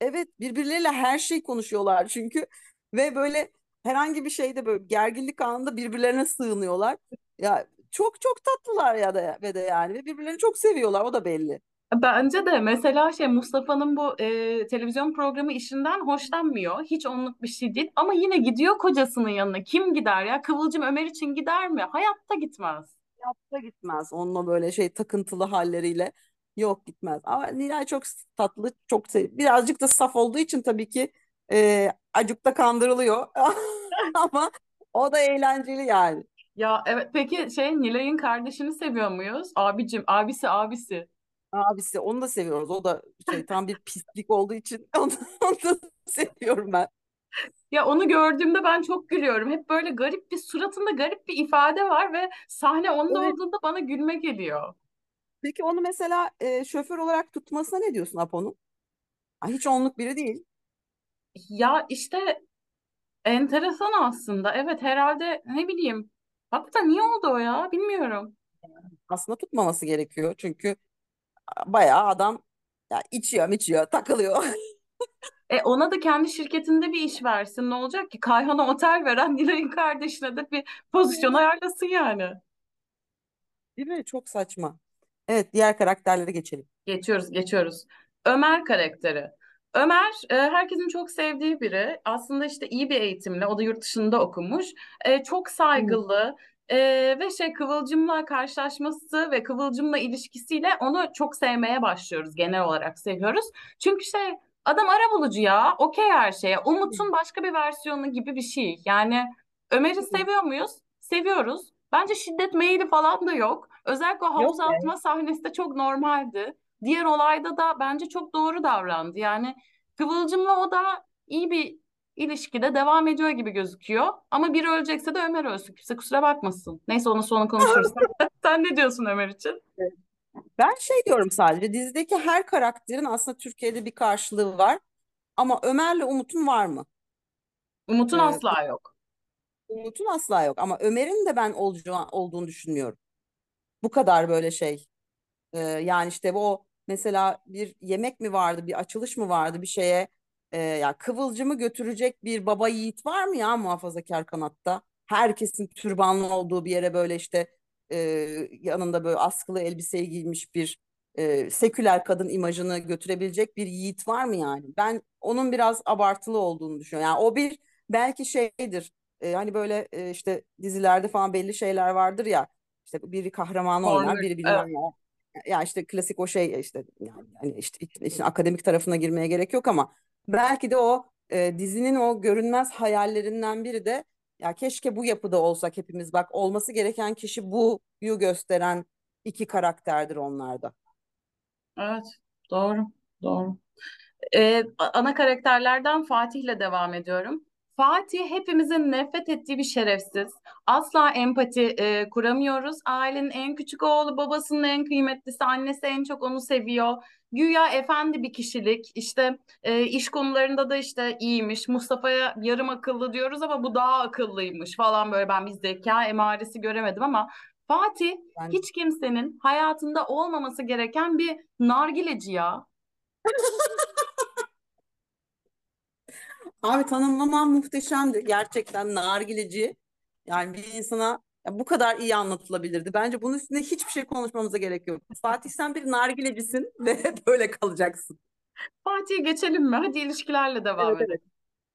Evet, birbirleriyle her şey konuşuyorlar çünkü ve böyle herhangi bir şeyde böyle gerginlik anında birbirlerine sığınıyorlar. Ya çok çok tatlılar ya da ve de yani ve birbirlerini çok seviyorlar o da belli. Bence de mesela şey Mustafa'nın bu e, televizyon programı işinden hoşlanmıyor. Hiç onluk bir şey değil ama yine gidiyor kocasının yanına. Kim gider ya? Kıvılcım Ömer için gider mi? Hayatta gitmez. Hayatta gitmez. Onunla böyle şey takıntılı halleriyle. Yok gitmez. Ama Nilay çok tatlı, çok sev birazcık da saf olduğu için tabii ki e, acık da kandırılıyor. Ama o da eğlenceli yani. Ya evet peki şey Nilay'ın kardeşini seviyor muyuz? Abicim, abisi, abisi. Abisi onu da seviyoruz. O da şey tam bir pislik olduğu için onu, onu da seviyorum ben. Ya onu gördüğümde ben çok gülüyorum. Hep böyle garip bir suratında garip bir ifade var ve sahne onda evet. olduğunda bana gülme geliyor. Peki onu mesela e, şoför olarak tutmasına ne diyorsun Apo'nun? Hiç onluk biri değil. Ya işte enteresan aslında. Evet herhalde ne bileyim. Hakikaten niye oldu o ya? Bilmiyorum. Aslında tutmaması gerekiyor çünkü bayağı adam ya içiyor içiyor takılıyor. E ona da kendi şirketinde bir iş versin. Ne olacak ki? Kayhan'a otel veren Nilay'ın kardeşine de bir pozisyon ayarlasın yani. Değil mi? Çok saçma. Evet diğer karakterlere geçelim. Geçiyoruz, geçiyoruz. Ömer karakteri. Ömer e, herkesin çok sevdiği biri. Aslında işte iyi bir eğitimle, o da yurt dışında okumuş. E, çok saygılı e, ve şey Kıvılcım'la karşılaşması ve Kıvılcım'la ilişkisiyle onu çok sevmeye başlıyoruz. Genel olarak seviyoruz. Çünkü şey adam arabulucu ya, okey her şeye. Umut'un başka bir versiyonu gibi bir şey. Yani Ömer'i seviyor muyuz? Seviyoruz. Bence şiddet meyili falan da yok. Özellikle havuz Yok atma sahnesi de çok normaldi. Diğer olayda da bence çok doğru davrandı. Yani Kıvılcım'la o da iyi bir ilişkide devam ediyor gibi gözüküyor. Ama biri ölecekse de Ömer ölsün. Kimse kusura bakmasın. Neyse onu sonra konuşuruz. Sen ne diyorsun Ömer için? Ben şey diyorum sadece dizideki her karakterin aslında Türkiye'de bir karşılığı var. Ama Ömer'le Umut'un var mı? Umut'un Ee, asla yok. Umut'un asla yok ama Ömer'in de ben olacağı, olduğunu düşünmüyorum. Bu kadar böyle şey. Ee, yani işte o mesela bir yemek mi vardı, bir açılış mı vardı bir şeye. Ee, ya Kıvılcım'ı götürecek bir baba yiğit var mı ya muhafazakar kanatta? Herkesin türbanlı olduğu bir yere böyle işte e, yanında böyle askılı elbiseyi giymiş bir e, seküler kadın imajını götürebilecek bir yiğit var mı yani? Ben onun biraz abartılı olduğunu düşünüyorum. Yani o bir belki şeydir. e, hani böyle e, işte dizilerde falan belli şeyler vardır ya. İşte biri kahramanı oynar, Corner. biri Evet. bilmem ne ya işte klasik o şey işte yani hani işte işin akademik tarafına girmeye gerek yok ama belki de o e, dizinin o görünmez hayallerinden biri de ya keşke bu yapıda olsak hepimiz bak olması gereken kişi buyu gösteren iki karakterdir onlarda. Evet. Doğru. Doğru. Ee, ana karakterlerden Fatih'le devam ediyorum. Fatih hepimizin nefret ettiği bir şerefsiz. Asla empati e, kuramıyoruz. Ailenin en küçük oğlu, babasının en kıymetlisi, annesi en çok onu seviyor. Güya efendi bir kişilik. İşte e, iş konularında da işte iyiymiş. Mustafa'ya yarım akıllı diyoruz ama bu daha akıllıymış falan böyle ben bir zeka emaresi göremedim ama Fatih Yani hiç kimsenin hayatında olmaması gereken bir nargileci ya. abi tanımlaman muhteşemdi gerçekten nargileci yani bir insana ya bu kadar iyi anlatılabilirdi. Bence bunun üstünde hiçbir şey konuşmamıza gerek yok. Fatih sen bir nargilecisin ve böyle kalacaksın. Fatih'e geçelim mi? Hadi ilişkilerle devam Evet edelim. evet.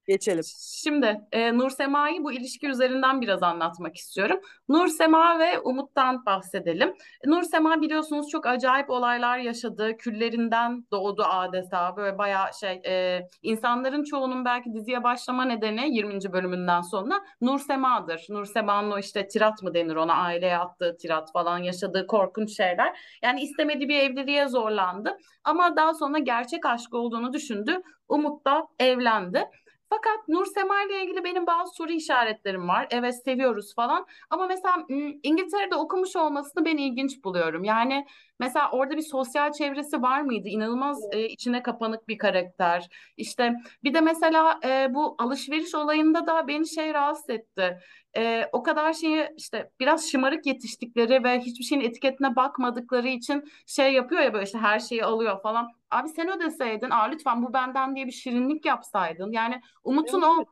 Geçelim. Şimdi e, Nur Sema'yı bu ilişki üzerinden biraz anlatmak istiyorum. Nur Sema ve Umut'tan bahsedelim. Nur Sema biliyorsunuz çok acayip olaylar yaşadı. Küllerinden doğdu adeta. Böyle bayağı şey e, insanların çoğunun belki diziye başlama nedeni 20. bölümünden sonra Nur Sema'dır. Nur Sema'nın o işte tirat mı denir ona aileye attığı tirat falan yaşadığı korkunç şeyler. Yani istemediği bir evliliğe zorlandı. Ama daha sonra gerçek aşk olduğunu düşündü. Umut da evlendi. Fakat Nur Sema ile ilgili benim bazı soru işaretlerim var. Evet seviyoruz falan. Ama mesela İngiltere'de okumuş olmasını ben ilginç buluyorum. Yani mesela orada bir sosyal çevresi var mıydı? İnanılmaz e, içine kapanık bir karakter. İşte bir de mesela e, bu alışveriş olayında da beni şey rahatsız etti. E, o kadar şeyi işte biraz şımarık yetiştikleri ve hiçbir şeyin etiketine bakmadıkları için şey yapıyor ya böyle işte her şeyi alıyor falan. Abi sen ödeseydin, aa lütfen bu benden diye bir şirinlik yapsaydın. Yani Umut'un Evet, o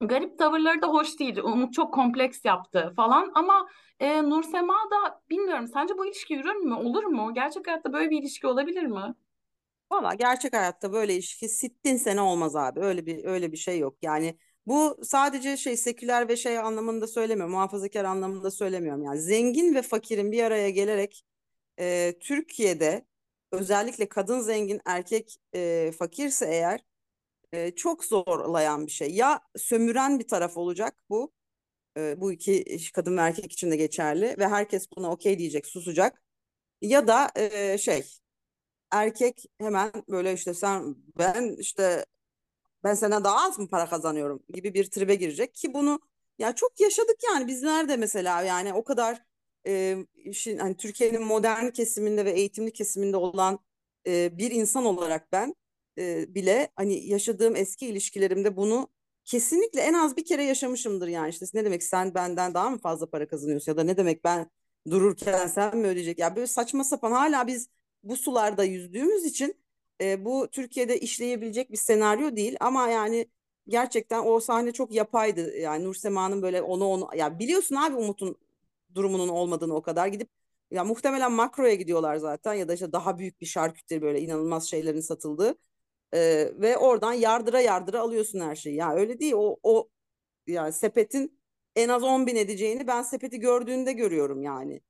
garip tavırları da hoş değildi. Umut çok kompleks yaptı falan ama e, Nursema da bilmiyorum. Sence bu ilişki yürür mü? Olur mu? Gerçek hayatta böyle bir ilişki olabilir mi? Valla gerçek hayatta böyle ilişki sittin sene olmaz abi. Öyle bir öyle bir şey yok. Yani bu sadece şey seküler ve şey anlamında söylemiyorum. Muhafazakar anlamında söylemiyorum. Yani zengin ve fakirin bir araya gelerek e, Türkiye'de özellikle kadın zengin erkek e, fakirse eğer e, çok zorlayan bir şey. Ya sömüren bir taraf olacak bu. E, bu iki kadın ve erkek için de geçerli ve herkes buna okey diyecek, susacak. Ya da e, şey erkek hemen böyle işte sen ben işte ben senden daha az mı para kazanıyorum gibi bir tribe girecek. Ki bunu ya çok yaşadık yani. Bizler de mesela yani o kadar e, işin hani Türkiye'nin modern kesiminde ve eğitimli kesiminde olan e, bir insan olarak ben e, bile hani yaşadığım eski ilişkilerimde bunu kesinlikle en az bir kere yaşamışımdır yani. İşte ne demek sen benden daha mı fazla para kazanıyorsun? Ya da ne demek ben dururken sen mi ödeyecek? Ya böyle saçma sapan hala biz bu sularda yüzdüğümüz için e, bu Türkiye'de işleyebilecek bir senaryo değil ama yani gerçekten o sahne çok yapaydı yani Nur Sema'nın böyle onu onu ya biliyorsun abi Umut'un durumunun olmadığını o kadar gidip ya muhtemelen makroya gidiyorlar zaten ya da işte daha büyük bir şarküteri böyle inanılmaz şeylerin satıldığı ee, ve oradan yardıra yardıra alıyorsun her şeyi. Ya öyle değil o o yani sepetin en az 10 bin edeceğini ben sepeti gördüğünde görüyorum yani.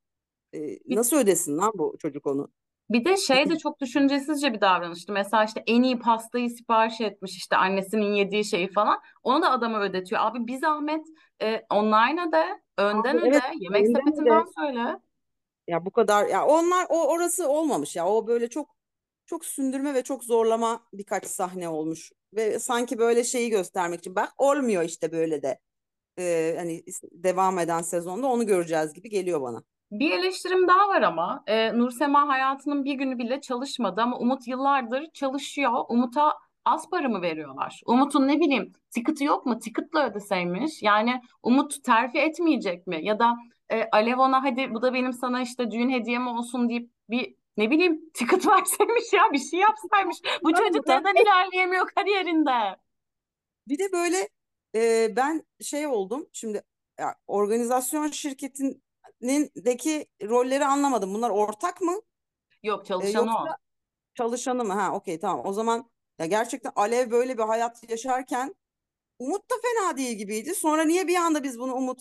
Ee, nasıl ödesin lan bu çocuk onu? Bir de şey de çok düşüncesizce bir davranıştı. Mesela işte en iyi pastayı sipariş etmiş işte annesinin yediği şeyi falan. Onu da adama ödetiyor. Abi bir zahmet e, online'a de önden Abi, öde. evet, Yemek önden sepetinden öde. söyle. Ya bu kadar ya onlar o orası olmamış ya. O böyle çok çok sündürme ve çok zorlama birkaç sahne olmuş. Ve sanki böyle şeyi göstermek için bak olmuyor işte böyle de. Ee, hani devam eden sezonda onu göreceğiz gibi geliyor bana. Bir eleştirim daha var ama e, Nursema hayatının bir günü bile çalışmadı ama Umut yıllardır çalışıyor. Umut'a az para mı veriyorlar? Umut'un ne bileyim ticket'ı yok mu? Ticket'la ödeseymiş. Yani Umut terfi etmeyecek mi? Ya da e, Alev ona hadi bu da benim sana işte düğün hediyem olsun deyip bir ne bileyim ticket verseymiş ya bir şey yapsaymış. Bu çocuk neden ilerleyemiyor kariyerinde? Bir de böyle e, ben şey oldum şimdi ya, organizasyon şirketindeki rolleri anlamadım. Bunlar ortak mı? Yok E, çalışanı o. yoksa çalışanı mı? Ha okey tamam. O zaman ya gerçekten Alev böyle bir hayat yaşarken Umut da fena değil gibiydi. Sonra niye bir anda biz bunu Umut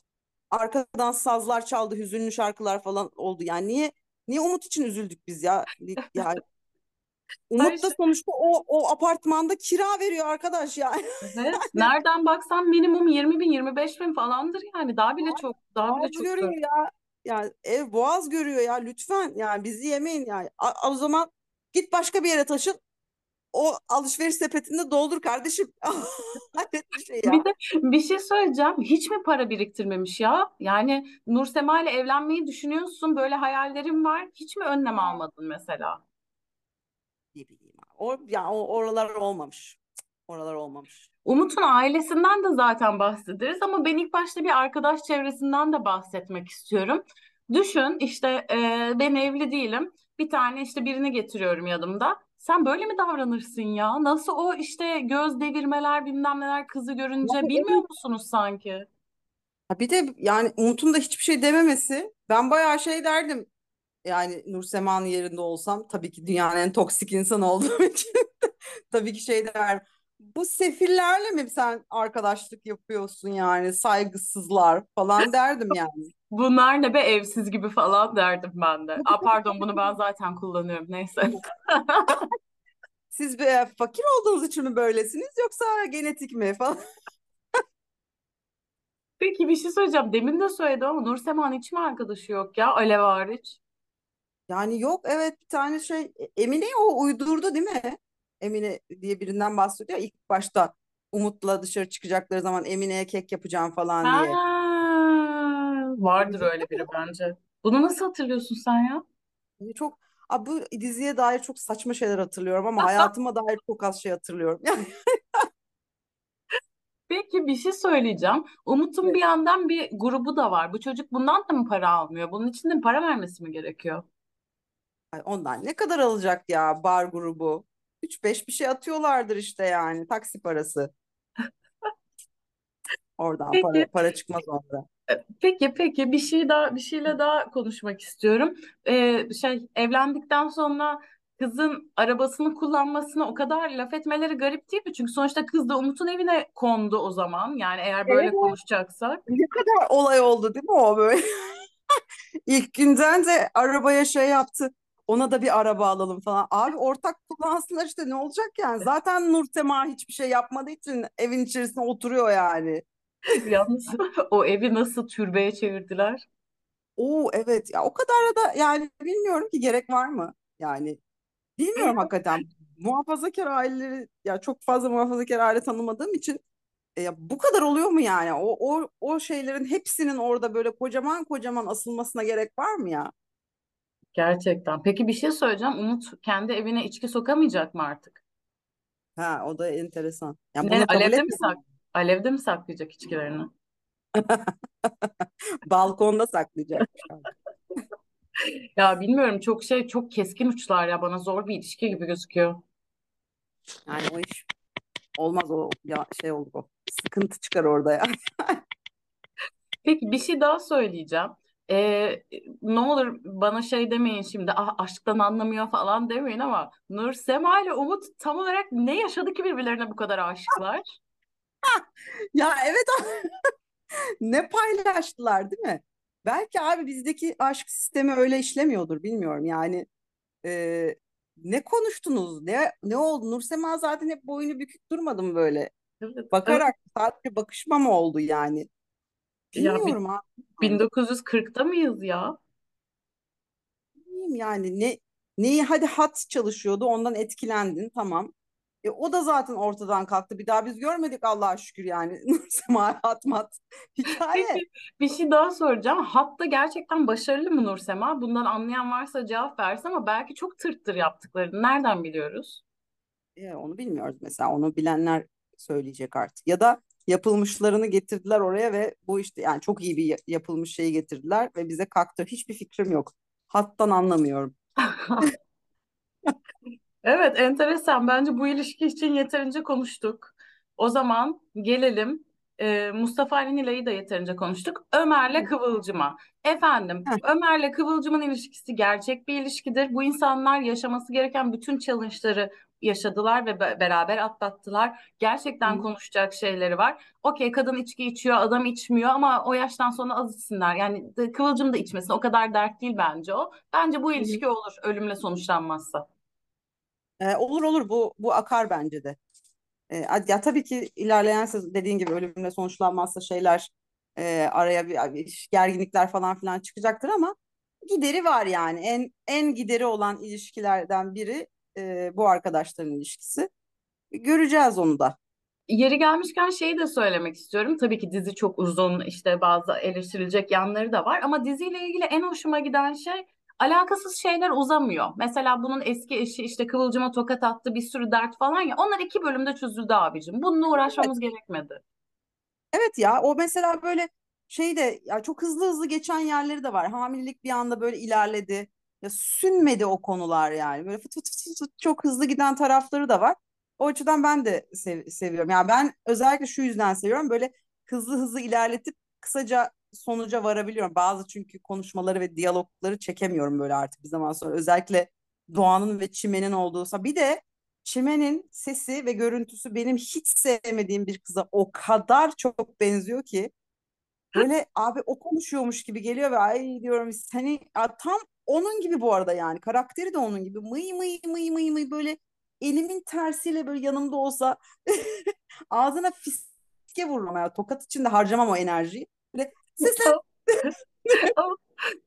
arkadan sazlar çaldı, hüzünlü şarkılar falan oldu. Yani niye niye Umut için üzüldük biz ya? Yani Umut da sonuçta o o apartmanda kira veriyor arkadaş yani. Evet. Nereden baksan minimum 20 bin 25 bin falandır yani. Daha bile çok. Daha bile görüyor ya. Yani ev boğaz görüyor ya lütfen. Yani bizi yemeyin yani. A- o zaman git başka bir yere taşın. O alışveriş sepetinde doldur kardeşim. Bir şey Bir ya. de bir şey söyleyeceğim. Hiç mi para biriktirmemiş ya? Yani Nursema ile evlenmeyi düşünüyorsun. Böyle hayallerim var. Hiç mi önlem almadın mesela? Ne bileyim. O, ya o oralar olmamış. Oralar olmamış. Umut'un ailesinden de zaten bahsederiz ama ben ilk başta bir arkadaş çevresinden de bahsetmek istiyorum. Düşün işte e, ben evli değilim. Bir tane işte birini getiriyorum yanımda. Sen böyle mi davranırsın ya? Nasıl o işte göz devirmeler bilmem neler kızı görünce Yani bilmiyor evet. musunuz sanki? Ha Bir de yani Umut'un da hiçbir şey dememesi. Ben bayağı şey derdim. Yani Nursema'nın yerinde olsam tabii ki dünyanın en toksik insanı olduğum için tabii ki şey der. Bu sefillerle mi sen arkadaşlık yapıyorsun yani saygısızlar falan derdim yani. Bunlar ne be evsiz gibi falan derdim ben de. Aa, pardon bunu ben zaten kullanıyorum neyse. Siz bir, fakir olduğunuz için mi böylesiniz yoksa genetik mi falan. Peki bir şey söyleyeceğim. Demin de söyledim ama Nursema'nın hiç mi arkadaşı yok ya Alev hariç? Yani yok evet bir tane şey Emine o uydurdu değil mi? Emine diye birinden bahsediyor ilk başta Umut'la dışarı çıkacakları zaman Emine'ye kek yapacağım falan diye. Ha, vardır öyle biri bence. Bunu nasıl hatırlıyorsun sen ya? Çok Abi bu diziye dair çok saçma şeyler hatırlıyorum ama hayatıma dair çok az şey hatırlıyorum. Yani Peki bir şey söyleyeceğim. Umut'un bir yandan bir grubu da var. Bu çocuk bundan da mı para almıyor? Bunun için de para vermesi mi gerekiyor? ay ondan ne kadar alacak ya bar grubu? Üç beş bir şey atıyorlardır işte yani taksi parası. Oradan Peki para para çıkmaz onlara. Peki peki bir şey daha bir şeyle daha konuşmak istiyorum. Ee, şey evlendikten sonra kızın arabasını kullanmasına o kadar laf etmeleri garip değil mi? Çünkü sonuçta kız da Umut'un evine kondu o zaman. Yani eğer Evet. böyle konuşacaksak. Ne kadar olay oldu değil mi o böyle? İlk günden de arabaya şey yaptı. Ona da bir araba alalım falan. Abi ortak kullansınlar işte ne olacak yani? Zaten Nurtema hiçbir şey yapmadığı için evin içerisinde oturuyor yani. Yalnız o evi nasıl türbeye çevirdiler? Oo evet ya o kadar da yani bilmiyorum ki gerek var mı? Yani bilmiyorum hakikaten. Muhafazakar aileleri ya çok fazla muhafazakar aile tanımadığım için e, ya bu kadar oluyor mu yani? O o o şeylerin hepsinin orada böyle kocaman kocaman asılmasına gerek var mı ya? Gerçekten. Peki bir şey söyleyeceğim. Umut kendi evine içki sokamayacak mı artık? Ha o da enteresan. Yani Ne bunu kabul alevde mi sak alevde mi saklayacak içkilerini? Balkonda saklayacakmış. Ya bilmiyorum çok şey çok keskin uçlar ya bana zor bir ilişki gibi gözüküyor. Yani o iş olmaz o ya şey olur o. Sıkıntı çıkar orada ya. Peki bir şey daha söyleyeceğim. Ee, ne olur bana şey demeyin şimdi ah, aşktan anlamıyor falan demeyin ama Nur Sema ile Umut tam olarak ne yaşadı ki birbirlerine bu kadar aşıklar? Ya evet ne paylaştılar değil mi? Belki abi bizdeki aşk sistemi öyle işlemiyordur bilmiyorum. Yani e, ne konuştunuz? Ne ne oldu? Nursema zaten hep boynu bükük durmadı mı böyle? Evet, evet. Bakarak sadece bakışma mı oldu yani? Ya bi- Bilmiyorum abi. Yani, 1940'ta mıyız ya? bilmiyorum yani ne neyi hadi hat çalışıyordu ondan etkilendin tamam. E, o da zaten ortadan kalktı. Bir daha biz görmedik Allah'a şükür yani. Nursema hat mat hikaye. Peki bir şey daha soracağım. Hatta gerçekten başarılı mı Nur Sema? Bundan anlayan varsa cevap versin ama belki çok tırttır yaptıklarını. Nereden biliyoruz? E, onu bilmiyoruz mesela. Onu bilenler söyleyecek artık. Ya da yapılmışlarını getirdiler oraya ve bu işte yani çok iyi bir ya- yapılmış şeyi getirdiler ve bize kalktı. Hiçbir fikrim yok. Hattan anlamıyorum. Evet, enteresan. Bence bu ilişki için yeterince konuştuk. O zaman gelelim. e, Mustafa Ali Nilay'ı da yeterince konuştuk. Ömer'le Kıvılcım'a. Efendim, Heh, Ömer'le Kıvılcım'ın ilişkisi gerçek bir ilişkidir. Bu insanlar yaşaması gereken bütün challenge'ları yaşadılar ve be- beraber atlattılar. Gerçekten hı, konuşacak şeyleri var. Okey, kadın içki içiyor, adam içmiyor ama o yaştan sonra az içsinler. Yani Kıvılcım da içmesin. O kadar dert değil bence o. Bence bu hı, hı. ilişki olur, ölümle sonuçlanmazsa. E, olur olur bu bu akar bence de. E, ya tabii ki ilerleyen dediğin gibi ölümle sonuçlanmazsa şeyler e, araya bir, bir gerginlikler falan filan çıkacaktır ama gideri var yani. En en gideri olan ilişkilerden biri e, bu arkadaşların ilişkisi. Göreceğiz onu da. Yeri gelmişken şeyi de söylemek istiyorum. Tabii ki dizi çok uzun, işte bazı eleştirilecek yanları da var. Ama diziyle ilgili en hoşuma giden şey alakasız şeyler uzamıyor. Mesela bunun eski eşi işte Kıvılcım'a tokat attı, bir sürü dert falan ya. Onlar iki bölümde çözüldü abicim. Bununla uğraşmamız gerekmedi. Evet ya o mesela böyle şey de ya çok hızlı hızlı geçen yerleri de var. Hamilelik bir anda böyle ilerledi. Ya sünmedi o konular yani. Böyle fıt fıt fıt fıt çok hızlı giden tarafları da var. O açıdan ben de sev- seviyorum. Yani ben özellikle şu yüzden seviyorum. Böyle hızlı hızlı ilerletip kısaca sonuca varabiliyorum. Bazı çünkü konuşmaları ve diyalogları çekemiyorum böyle artık bir zaman sonra. Özellikle Doğan'ın ve Çimen'in olduğu. Bir de Çimen'in sesi ve görüntüsü benim hiç sevmediğim bir kıza o kadar çok benziyor ki böyle abi o konuşuyormuş gibi geliyor ve ay diyorum ya tam onun gibi bu arada yani karakteri de onun gibi mıy mıy mıy mıy mıy böyle elimin tersiyle böyle yanımda olsa ağzına fiske vururum ya tokat için de harcamam o enerjiyi. Böyle seslen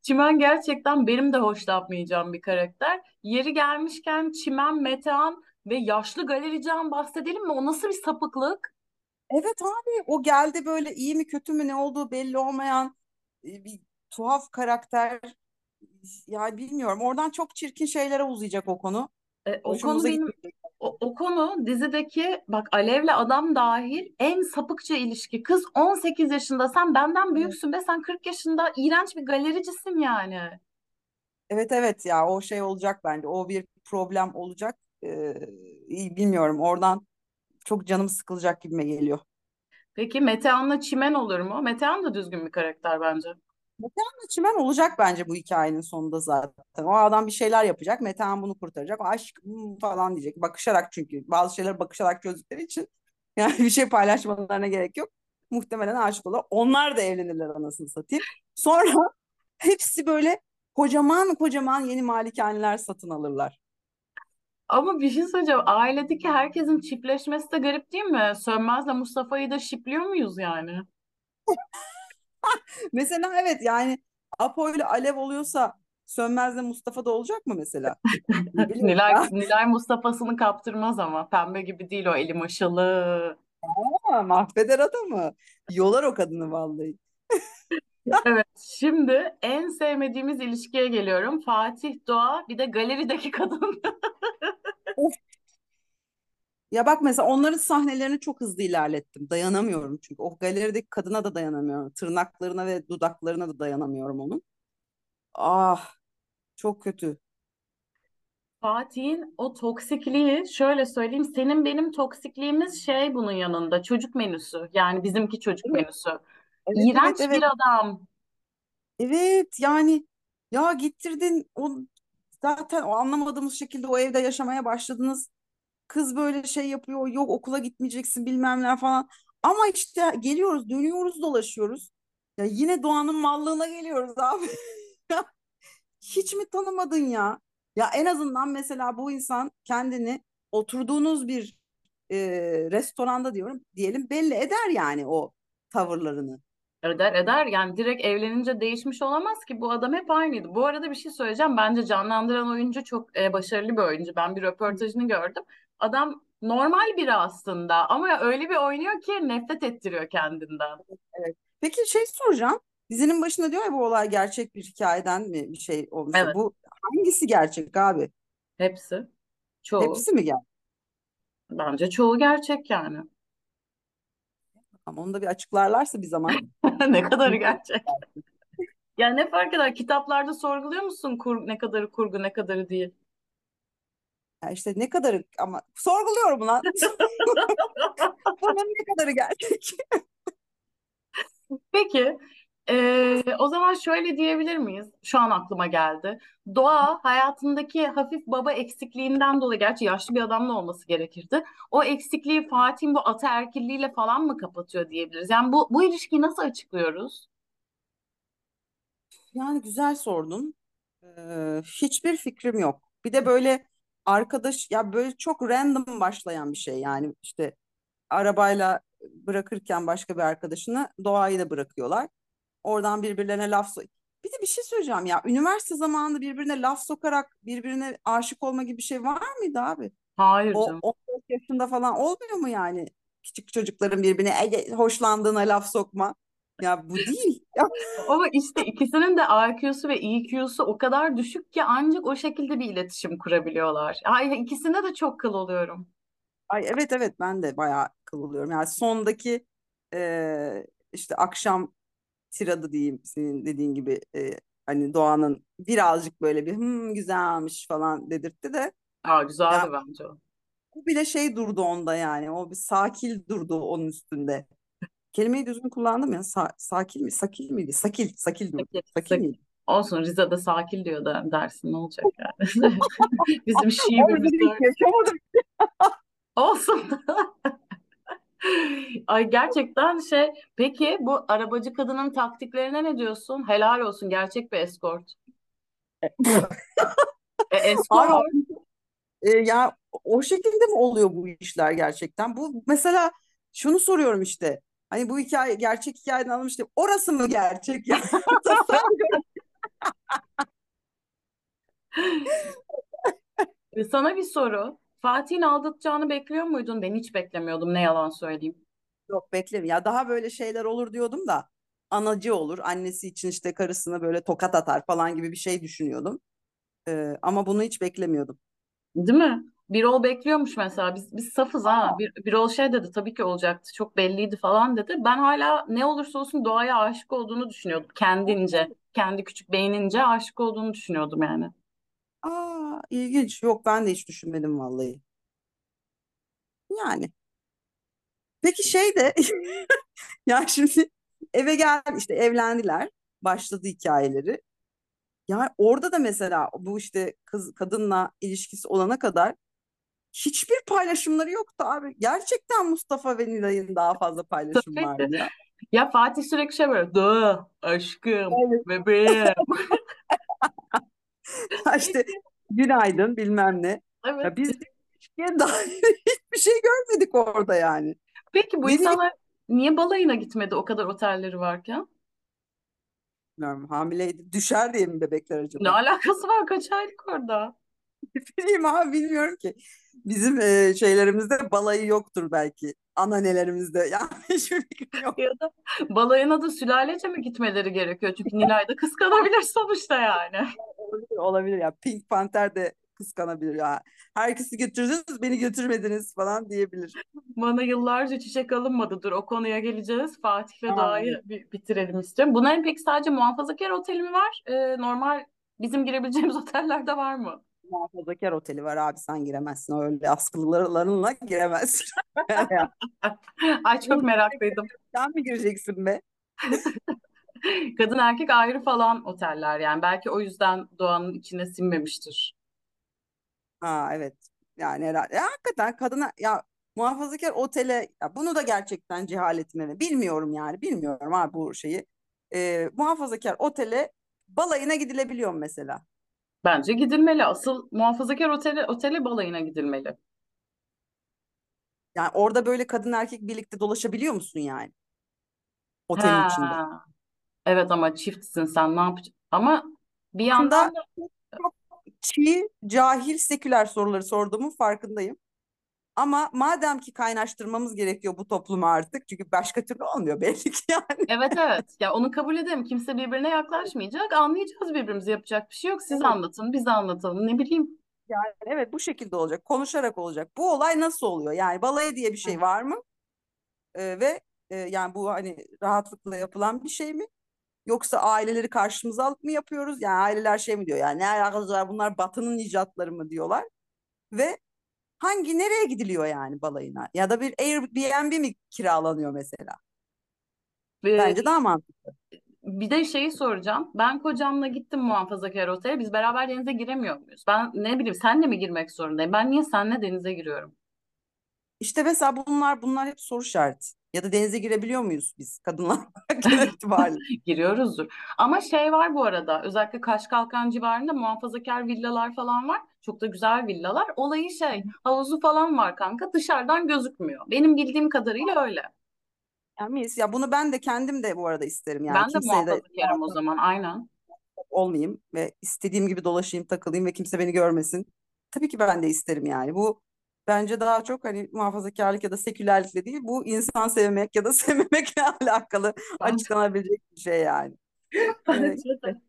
Çimen gerçekten benim de hoşlanmayacağım bir karakter. Yeri gelmişken Çimen, Metehan ve yaşlı galericiden bahsedelim mi? O nasıl bir sapıklık? evet abi o geldi böyle iyi mi kötü mü ne olduğu belli olmayan e, bir tuhaf karakter ya bilmiyorum. Oradan çok çirkin şeylere uzayacak o konu. E, o konu benim gitmeyecek. o, o konu dizideki bak Alev'le adam dahil en sapıkça ilişki. Kız 18 yaşında sen benden büyüksün be sen 40 yaşında iğrenç bir galericisin yani. Evet evet ya o şey olacak bence. O bir problem olacak. Ee, bilmiyorum. Oradan çok canım sıkılacak gibime geliyor. Peki Metehan'la Çimen olur mu? Metehan da düzgün bir karakter bence. Metehan Çimen olacak bence bu hikayenin sonunda zaten. O adam bir şeyler yapacak. Metehan bunu kurtaracak. O aşk hmm, falan diyecek. Bakışarak çünkü. Bazı şeyler bakışarak çözdükleri için. Yani bir şey paylaşmalarına gerek yok. Muhtemelen aşık olur. Onlar da evlenirler anasını satayım. Sonra hepsi böyle kocaman kocaman yeni malikaneler satın alırlar. Ama bir şey söyleyeceğim. Ailedeki herkesin çiftleşmesi de garip değil mi? Sönmez'le Mustafa'yı da şipliyor muyuz yani? Mesela evet yani Apo ile Alev oluyorsa Sönmez'le Mustafa da olacak mı mesela? Nilay, ya. Nilay Mustafa'sını kaptırmaz ama. Pembe gibi değil o eli maşalı. Ama mahveder adamı. Yolar o kadını vallahi. Evet, şimdi en sevmediğimiz ilişkiye geliyorum. Fatih Doğa, bir de galerideki kadın. Of Ya bak mesela onların sahnelerini çok hızlı ilerlettim. Dayanamıyorum çünkü. O galerideki kadına da dayanamıyorum. Tırnaklarına ve dudaklarına da dayanamıyorum onun. Ah çok kötü. Fatih'in o toksikliği şöyle söyleyeyim. Senin benim toksikliğimiz şey bunun yanında çocuk menüsü. Yani bizimki çocuk Evet, menüsü. evet, evet, İğrenç bir evet. adam. Evet yani ya getirdin o zaten o anlamadığımız şekilde o evde yaşamaya başladınız. Kız böyle şey yapıyor. Yok okula gitmeyeceksin bilmem ne falan. Ama işte geliyoruz, dönüyoruz, dolaşıyoruz. Ya yine doğanın mallığına geliyoruz abi. Hiç mi tanımadın ya? Ya en azından mesela bu insan kendini oturduğunuz bir e, restoranda diyorum diyelim belli eder yani o tavırlarını. Eder eder yani direkt evlenince değişmiş olamaz ki bu adam hep aynıydı. Bu arada bir şey söyleyeceğim. Bence canlandıran oyuncu çok e, başarılı bir oyuncu. Ben bir röportajını gördüm. Adam normal biri aslında ama öyle bir oynuyor ki nefret ettiriyor kendinden. Evet. Peki şey soracağım. Dizinin başında diyor ya bu olay gerçek bir hikayeden mi bir şey olmuş? Evet, Bu hangisi gerçek abi? hepsi. Çoğu. Hepsi mi gerçek? Bence çoğu gerçek yani. Ama onu da bir açıklarlarsa bir zaman. Ne kadarı gerçek? Ya ne fark eder? Kitaplarda sorguluyor musun kur, ne kadarı kurgu ne kadarı değil? Ya işte ne kadarı ama sorguluyorum lan. Bunun ne kadarı gerçek? Peki, eee, o zaman şöyle diyebilir miyiz? Şu an aklıma geldi. Doğa hayatındaki hafif baba eksikliğinden dolayı, gerçi yaşlı bir adamla olması gerekirdi. O eksikliği Fatih'in bu ataerkilliğiyle falan mı kapatıyor diyebiliriz? Yani bu bu ilişkiyi nasıl açıklıyoruz? Yani güzel sordun. Ee, hiçbir fikrim yok. Bir de böyle arkadaş ya böyle çok random başlayan bir şey. Yani işte arabayla bırakırken başka bir arkadaşını doğayı da bırakıyorlar. Oradan birbirlerine laf so Bir de bir şey söyleyeceğim ya. Üniversite zamanında birbirine laf sokarak birbirine aşık olma gibi bir şey var mıydı abi? Hayır O canım. 14 yaşında falan olmuyor mu yani? Küçük çocukların birbirine "Ege, hoşlandığına laf sokma. Ya bu değil. Ya, Ama işte ikisinin de IQ'su ve EQ'su o kadar düşük ki ancak o şekilde bir iletişim kurabiliyorlar. Ay, ikisinde de çok kıl oluyorum. ay evet evet ben de bayağı kıvılıyorum. Yani sondaki e, işte akşam tiradı diyeyim senin dediğin gibi e, hani Doğan'ın birazcık böyle bir hmm, güzelmiş falan dedirtti de Aa, güzeldi bence o. bu bile şey durdu onda yani. O bir sakil durdu onun üstünde. Kelimeyi düzgün kullandım ya. Sa sakil mi? Sakil miydi? Sakil. Sakil durdu. Sakil, Sakil sakil. miydi? Olsun Rize'de sakil diyor da dersin ne olacak yani. Bizim öyle. yaşamadım. Olsun. Ay gerçekten şey peki bu arabacı kadının taktiklerine ne diyorsun? Helal olsun gerçek bir eskort. E, Abi eskort e, ya o şekilde mi oluyor bu işler gerçekten? Bu mesela şunu soruyorum işte. Hani bu hikaye gerçek hikayeden alınmış değil. Orası mı gerçek ya? E, sana bir soru. Fatih'in aldatacağını bekliyor muydun? Ben hiç beklemiyordum ne yalan söyleyeyim. Yok beklemiyorum. Ya daha böyle şeyler olur diyordum da anacı olur. Annesi için işte karısına böyle tokat atar falan gibi bir şey düşünüyordum. E, ama bunu hiç beklemiyordum. Değil mi? Birol bekliyormuş mesela. Biz biz safız ha. Bir, Birol şey dedi tabii ki olacaktı. Çok belliydi falan dedi. Ben hala ne olursa olsun doğaya aşık olduğunu düşünüyordum. Kendince. Kendi küçük beynince aşık olduğunu düşünüyordum yani. Aa, ilginç. Yok ben de hiç düşünmedim vallahi. Yani. Peki şey de ya şimdi eve gel işte evlendiler. Başladı hikayeleri. Ya orada da mesela bu işte kız kadınla ilişkisi olana kadar hiçbir paylaşımları yoktu abi. Gerçekten Mustafa ve Nilay'ın daha fazla paylaşım vardı ya. Ya Fatih sürekli şey böyle. Dı, aşkım, Evet. bebeğim. İşte günaydın bilmem ne. Evet. Ya biz ilişkiye dair hiçbir şey görmedik orada yani. Peki bu Ne bileyim insanlar niye balayına gitmedi o kadar otelleri varken? bilmiyorum, hamileydi. Düşer diye mi bebekler Ne acaba? alakası var? Kaç aylık orada? Bileyim abi bilmiyorum ki. Bizim e, şeylerimizde balayı yoktur belki. Ananelerimizde. Yani hiçbir yok. Ya da balayına da sülalece mi gitmeleri gerekiyor? Çünkü Nilay da kıskanabilir sonuçta yani. Olabilir, olabilir ya. Pink Panther de kıskanabilir ya. Herkesi götürdünüz beni götürmediniz falan diyebilir. Bana yıllarca çiçek alınmadı. Dur o konuya geleceğiz. Fatih ve bir bitirelim istiyorum. Bunların peki sadece muhafazakar oteli mi var? Ee, normal bizim girebileceğimiz oteller de var mı? Muhafazakar oteli var abi sen giremezsin öyle askılılarınla giremezsin. Ay çok meraklıydım. sen mi gireceksin be? Kadın erkek ayrı falan oteller yani. Belki o yüzden Doğan'ın içine sinmemiştir. Ha evet. Yani herhalde. Ya, hakikaten kadına ya muhafazakar otele ya bunu da gerçekten cehaletime mi? Bilmiyorum yani. Bilmiyorum abi bu şeyi. Ee, muhafazakar otele balayına gidilebiliyor mesela? Bence gidilmeli. Asıl muhafazakar otele, otele balayına gidilmeli. Yani orada böyle kadın erkek birlikte dolaşabiliyor musun yani otelin içinde? Ha, evet ama çiftsin sen ne yapacaksın? Ama bir yandan Aslında da çok çiğ, cahil, seküler soruları sorduğumun farkındayım. Ama madem ki kaynaştırmamız gerekiyor bu toplumu artık çünkü başka türlü olmuyor belli ki yani. evet evet ya onu kabul edelim. Kimse birbirine yaklaşmayacak. Anlayacağız birbirimizi yapacak bir şey yok. Siz Evet. anlatın, biz anlatalım. Ne bileyim. Yani evet bu şekilde olacak. Konuşarak olacak. Bu olay nasıl oluyor? Yani balayı diye bir şey var mı? Ee, ve e, yani bu hani rahatlıkla yapılan bir şey mi? Yoksa aileleri karşımıza alıp mı yapıyoruz? Yani aileler şey mi diyor? Yani ne alakası var bunlar Batı'nın icatları mı diyorlar? Ve hangi nereye gidiliyor yani balayına? Ya da bir Airbnb mi kiralanıyor mesela? Ee, Bence daha mantıklı. bir de şeyi soracağım. Ben kocamla gittim muhafazakar otele. Biz beraber denize giremiyor muyuz? Ben ne bileyim senle mi girmek zorundayım? Ben niye senle denize giriyorum? İşte mesela bunlar bunlar hep soru işareti. Ya da denize girebiliyor muyuz biz kadınlar itibariyle? Giriyoruzdur. Ama şey var bu arada. Özellikle Kaşkalkan civarında muhafazakar villalar falan var. Çok da güzel villalar. Olayı şey, havuzu falan var kanka. Dışarıdan gözükmüyor. Benim bildiğim kadarıyla öyle. Yani mis. Ya bunu ben de kendim de bu arada isterim yani. Ben de Kimseye de muhafazakarım o zaman. Aynen. olmayayım ve istediğim gibi dolaşayım, takılayım ve kimse beni görmesin. Tabii ki ben de isterim yani. Bu bence daha çok hani muhafazakarlık ya da sekülerlikle değil, bu insan sevmek ya da sevmemekle alakalı açıklanabilecek bir şey yani. İşte. de.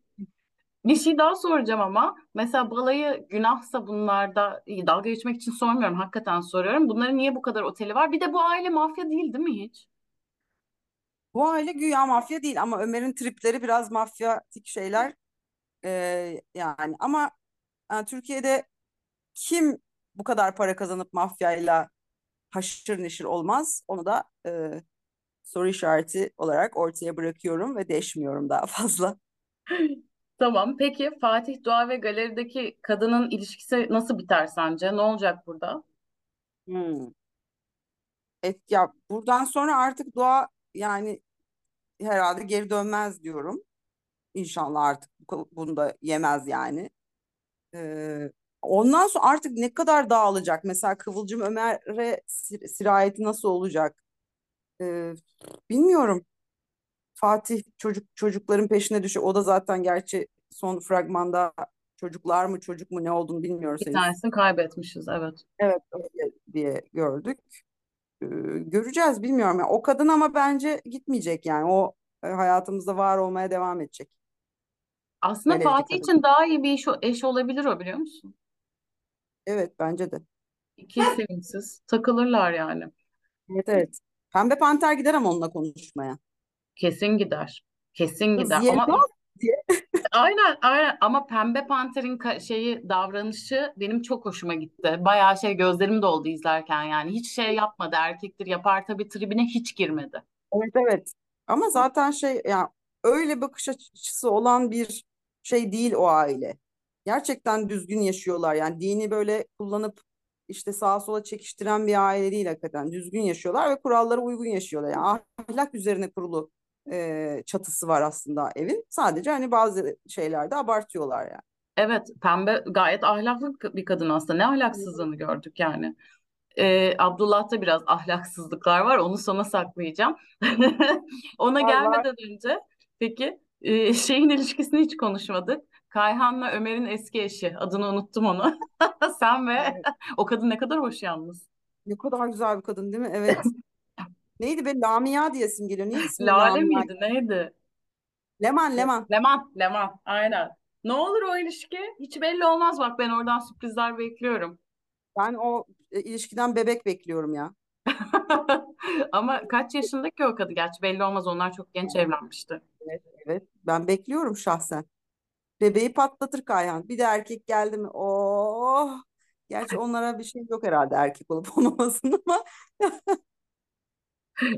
Bir şey daha soracağım ama mesela balayı günahsa bunlarda iyi, dalga geçmek için sormuyorum hakikaten soruyorum. Bunların niye bu kadar oteli var? Bir de bu aile mafya değil değil mi hiç? Bu aile güya mafya değil ama Ömer'in tripleri biraz mafyatik şeyler. Ee, yani ama yani Türkiye'de kim bu kadar para kazanıp mafyayla haşır neşir olmaz? Onu da e, soru işareti olarak ortaya bırakıyorum ve deşmiyorum daha fazla. Tamam. Peki Fatih Doğa ve galerideki kadının ilişkisi nasıl biter sence? Ne olacak burada? Hmm. Et, ya buradan sonra artık doğa yani herhalde geri dönmez diyorum. İnşallah artık bu- bunu da yemez yani. Ee, ondan sonra artık ne kadar dağılacak? Mesela Kıvılcım Ömer'e sir- sirayeti nasıl olacak? Ee, bilmiyorum. Fatih çocuk çocukların peşine düşüyor. O da zaten gerçi son fragmanda çocuklar mı çocuk mu ne olduğunu bilmiyoruz Bir tanesini kaybetmişiz, evet. Evet öyle diye gördük. Ee, göreceğiz bilmiyorum. Yani o kadın ama bence gitmeyecek yani. O e, hayatımızda var olmaya devam edecek. Aslında Galeride Fatih kadın. için daha iyi bir iş, eş olabilir o biliyor musun? Evet bence de. İki sevimsiz takılırlar yani. Evet evet. Pembe Panter gider ama onunla konuşmaya. Kesin gider. Kesin gider. Ama aynen aynen ama Pembe Panter'in şeyi davranışı benim çok hoşuma gitti. Bayağı şey gözlerim doldu izlerken yani. Hiç şey yapmadı. Erkektir yapar tabii tribine hiç girmedi. Evet evet. Ama zaten şey yani öyle bakış açısı olan bir şey değil o aile. Gerçekten düzgün yaşıyorlar. Yani dini böyle kullanıp işte sağa sola çekiştiren bir aile değil hakikaten. Düzgün yaşıyorlar ve kurallara uygun yaşıyorlar. Yani ahlak üzerine kurulu e, çatısı var aslında evin. Sadece hani bazı şeylerde abartıyorlar yani. Evet, Pembe gayet ahlaklı bir kadın aslında. Ne ahlaksızlığını gördük yani. Ee, Abdullah'ta biraz ahlaksızlıklar var. Onu sona saklayacağım. Ona var. gelmeden önce peki e, şeyin ilişkisini hiç konuşmadık. Kayhan'la Ömer'in eski eşi. Adını unuttum onu. Sen ve Evet. o kadın ne kadar hoş yalnız. Ne kadar güzel bir kadın değil mi? Evet. Neydi be? Lamia diye isim geliyor. Niye ismi Lale Lamia? miydi? Neydi? Leman Leman. Leman. Leman. Aynen. Ne olur o ilişki? Hiç belli olmaz bak ben oradan sürprizler bekliyorum. Ben o e, ilişkiden bebek bekliyorum ya. Ama kaç yaşında ki o kadın? Gerçi belli olmaz onlar çok genç evlenmişti. Evet, evet. Ben bekliyorum şahsen. Bebeği patlatır Kayhan. Bir de erkek geldi mi? Oh. Gerçi onlara bir şey yok herhalde erkek olup olmamasın ama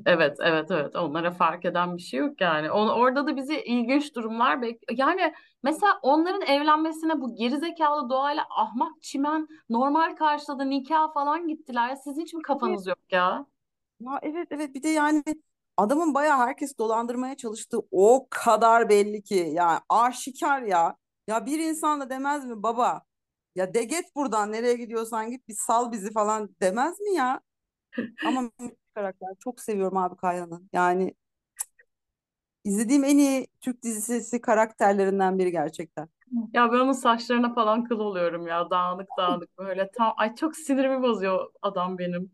Evet, evet, evet. Onlara fark eden bir şey yok yani. O- orada da bizi ilginç durumlar bek yani mesela onların evlenmesine bu gerizekalı doğayla ahmak çimen normal karşıladı nikah falan gittiler. Sizin hiç mi kafanız yok ya? ya evet evet bir de yani adamın bayağı herkes dolandırmaya çalıştığı o kadar belli ki ya aşikar ya. Ya bir insan da demez mi baba ya de git buradan nereye gidiyorsan git bir sal bizi falan demez mi ya? Ama karakter çok seviyorum abi Kayhan'ı. Yani izlediğim en iyi Türk dizisi karakterlerinden biri gerçekten. Ya ben onun saçlarına falan kıl oluyorum ya. Dağınık dağınık böyle. Tam, ay çok sinirimi bozuyor adam benim.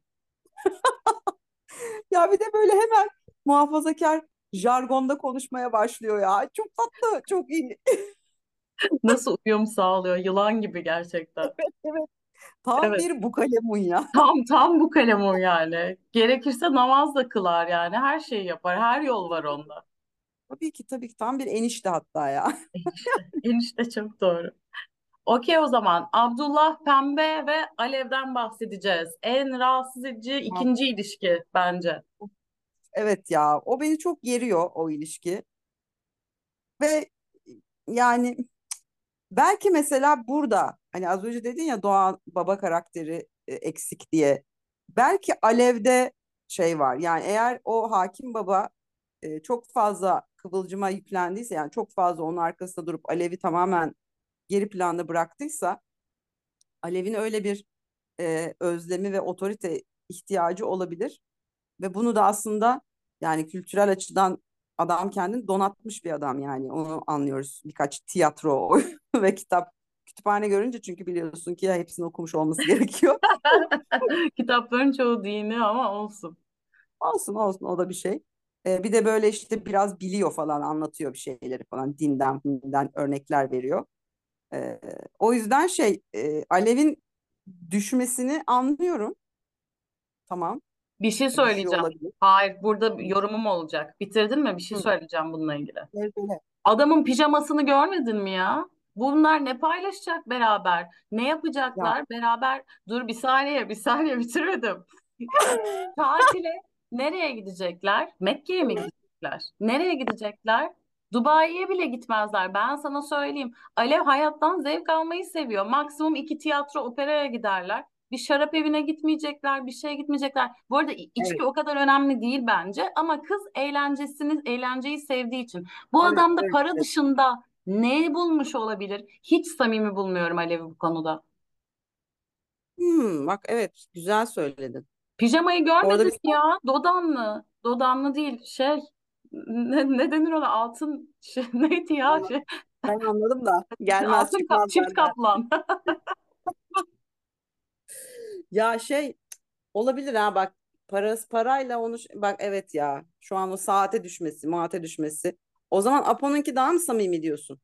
Ya bir de böyle hemen muhafazakar jargonda konuşmaya başlıyor ya. Çok tatlı, çok iyi. Nasıl uyum sağlıyor? Yılan gibi gerçekten. Evet, tam Evet. bir bukalemun ya. Tam tam bu kalem o yani. Gerekirse namaz da kılar yani. Her şeyi yapar. Her yol var onda. Tabii ki tabii ki tam bir enişte hatta ya. Enişte. Çok doğru. Okey o zaman. Abdullah Pembe ve Alev'den bahsedeceğiz. En rahatsız edici Tamam. ikinci ilişki bence. Evet ya o beni çok geriyor o ilişki. Ve yani belki mesela burada hani az önce dedin ya Doğan baba karakteri e, eksik diye. Belki Alev'de şey var. Yani eğer o hakim baba e, çok fazla Kıvılcım'a yüklendiyse yani çok fazla onun arkasında durup Alev'i tamamen geri planda bıraktıysa Alev'in öyle bir e, özlemi ve otorite ihtiyacı olabilir. Ve bunu da aslında yani kültürel açıdan adam kendini donatmış bir adam yani onu anlıyoruz. Birkaç tiyatro ve kitap kütüphane görünce çünkü biliyorsun ki hepsini okumuş olması gerekiyor. Kitapların çoğu dini ama olsun. Olsun olsun o da bir şey. Ee, bir de böyle işte biraz biliyor falan anlatıyor bir şeyleri falan dinden dinden örnekler veriyor. Ee, o yüzden şey e, Alev'in düşmesini anlıyorum. Tamam Bir şey söyleyeceğim. olabilir. Hayır, burada bir yorumum olacak. Bitirdin mi? Bir şey söyleyeceğim bununla ilgili. Evet. Adamın pijamasını görmedin mi ya? Bunlar ne paylaşacak beraber? Ne Ya yapacaklar beraber? Dur bir saniye, bir saniye bitirmedim. Tatile nereye gidecekler? Mekke'ye mi gidecekler? Nereye gidecekler? Dubai'ye bile gitmezler. Ben sana söyleyeyim. Alev hayattan zevk almayı seviyor. Maksimum iki tiyatro, operaya giderler. Bir şarap evine gitmeyecekler, bir şeye gitmeyecekler. Bu arada içki evet o kadar önemli değil bence. Ama kız eğlencesini, eğlenceyi sevdiği için. Bu evet adam da evet. para evet. dışında ne bulmuş olabilir? Hiç samimi bulmuyorum Alev'i bu konuda. Hmm, bak evet güzel söyledin. Pijamayı Orada görmedin bir ya? Dodanlı. Dodanlı değil şey. Ne, ne denir ona? Altın şey, neydi ya? Şey, ben anladım da gelmez altın çıkmaz çift benden. kaplan. Ya şey olabilir ha bak parası parayla onu bak evet ya şu an o saate düşmesi, muate düşmesi. O zaman Apo'nunki daha mı samimi diyorsun?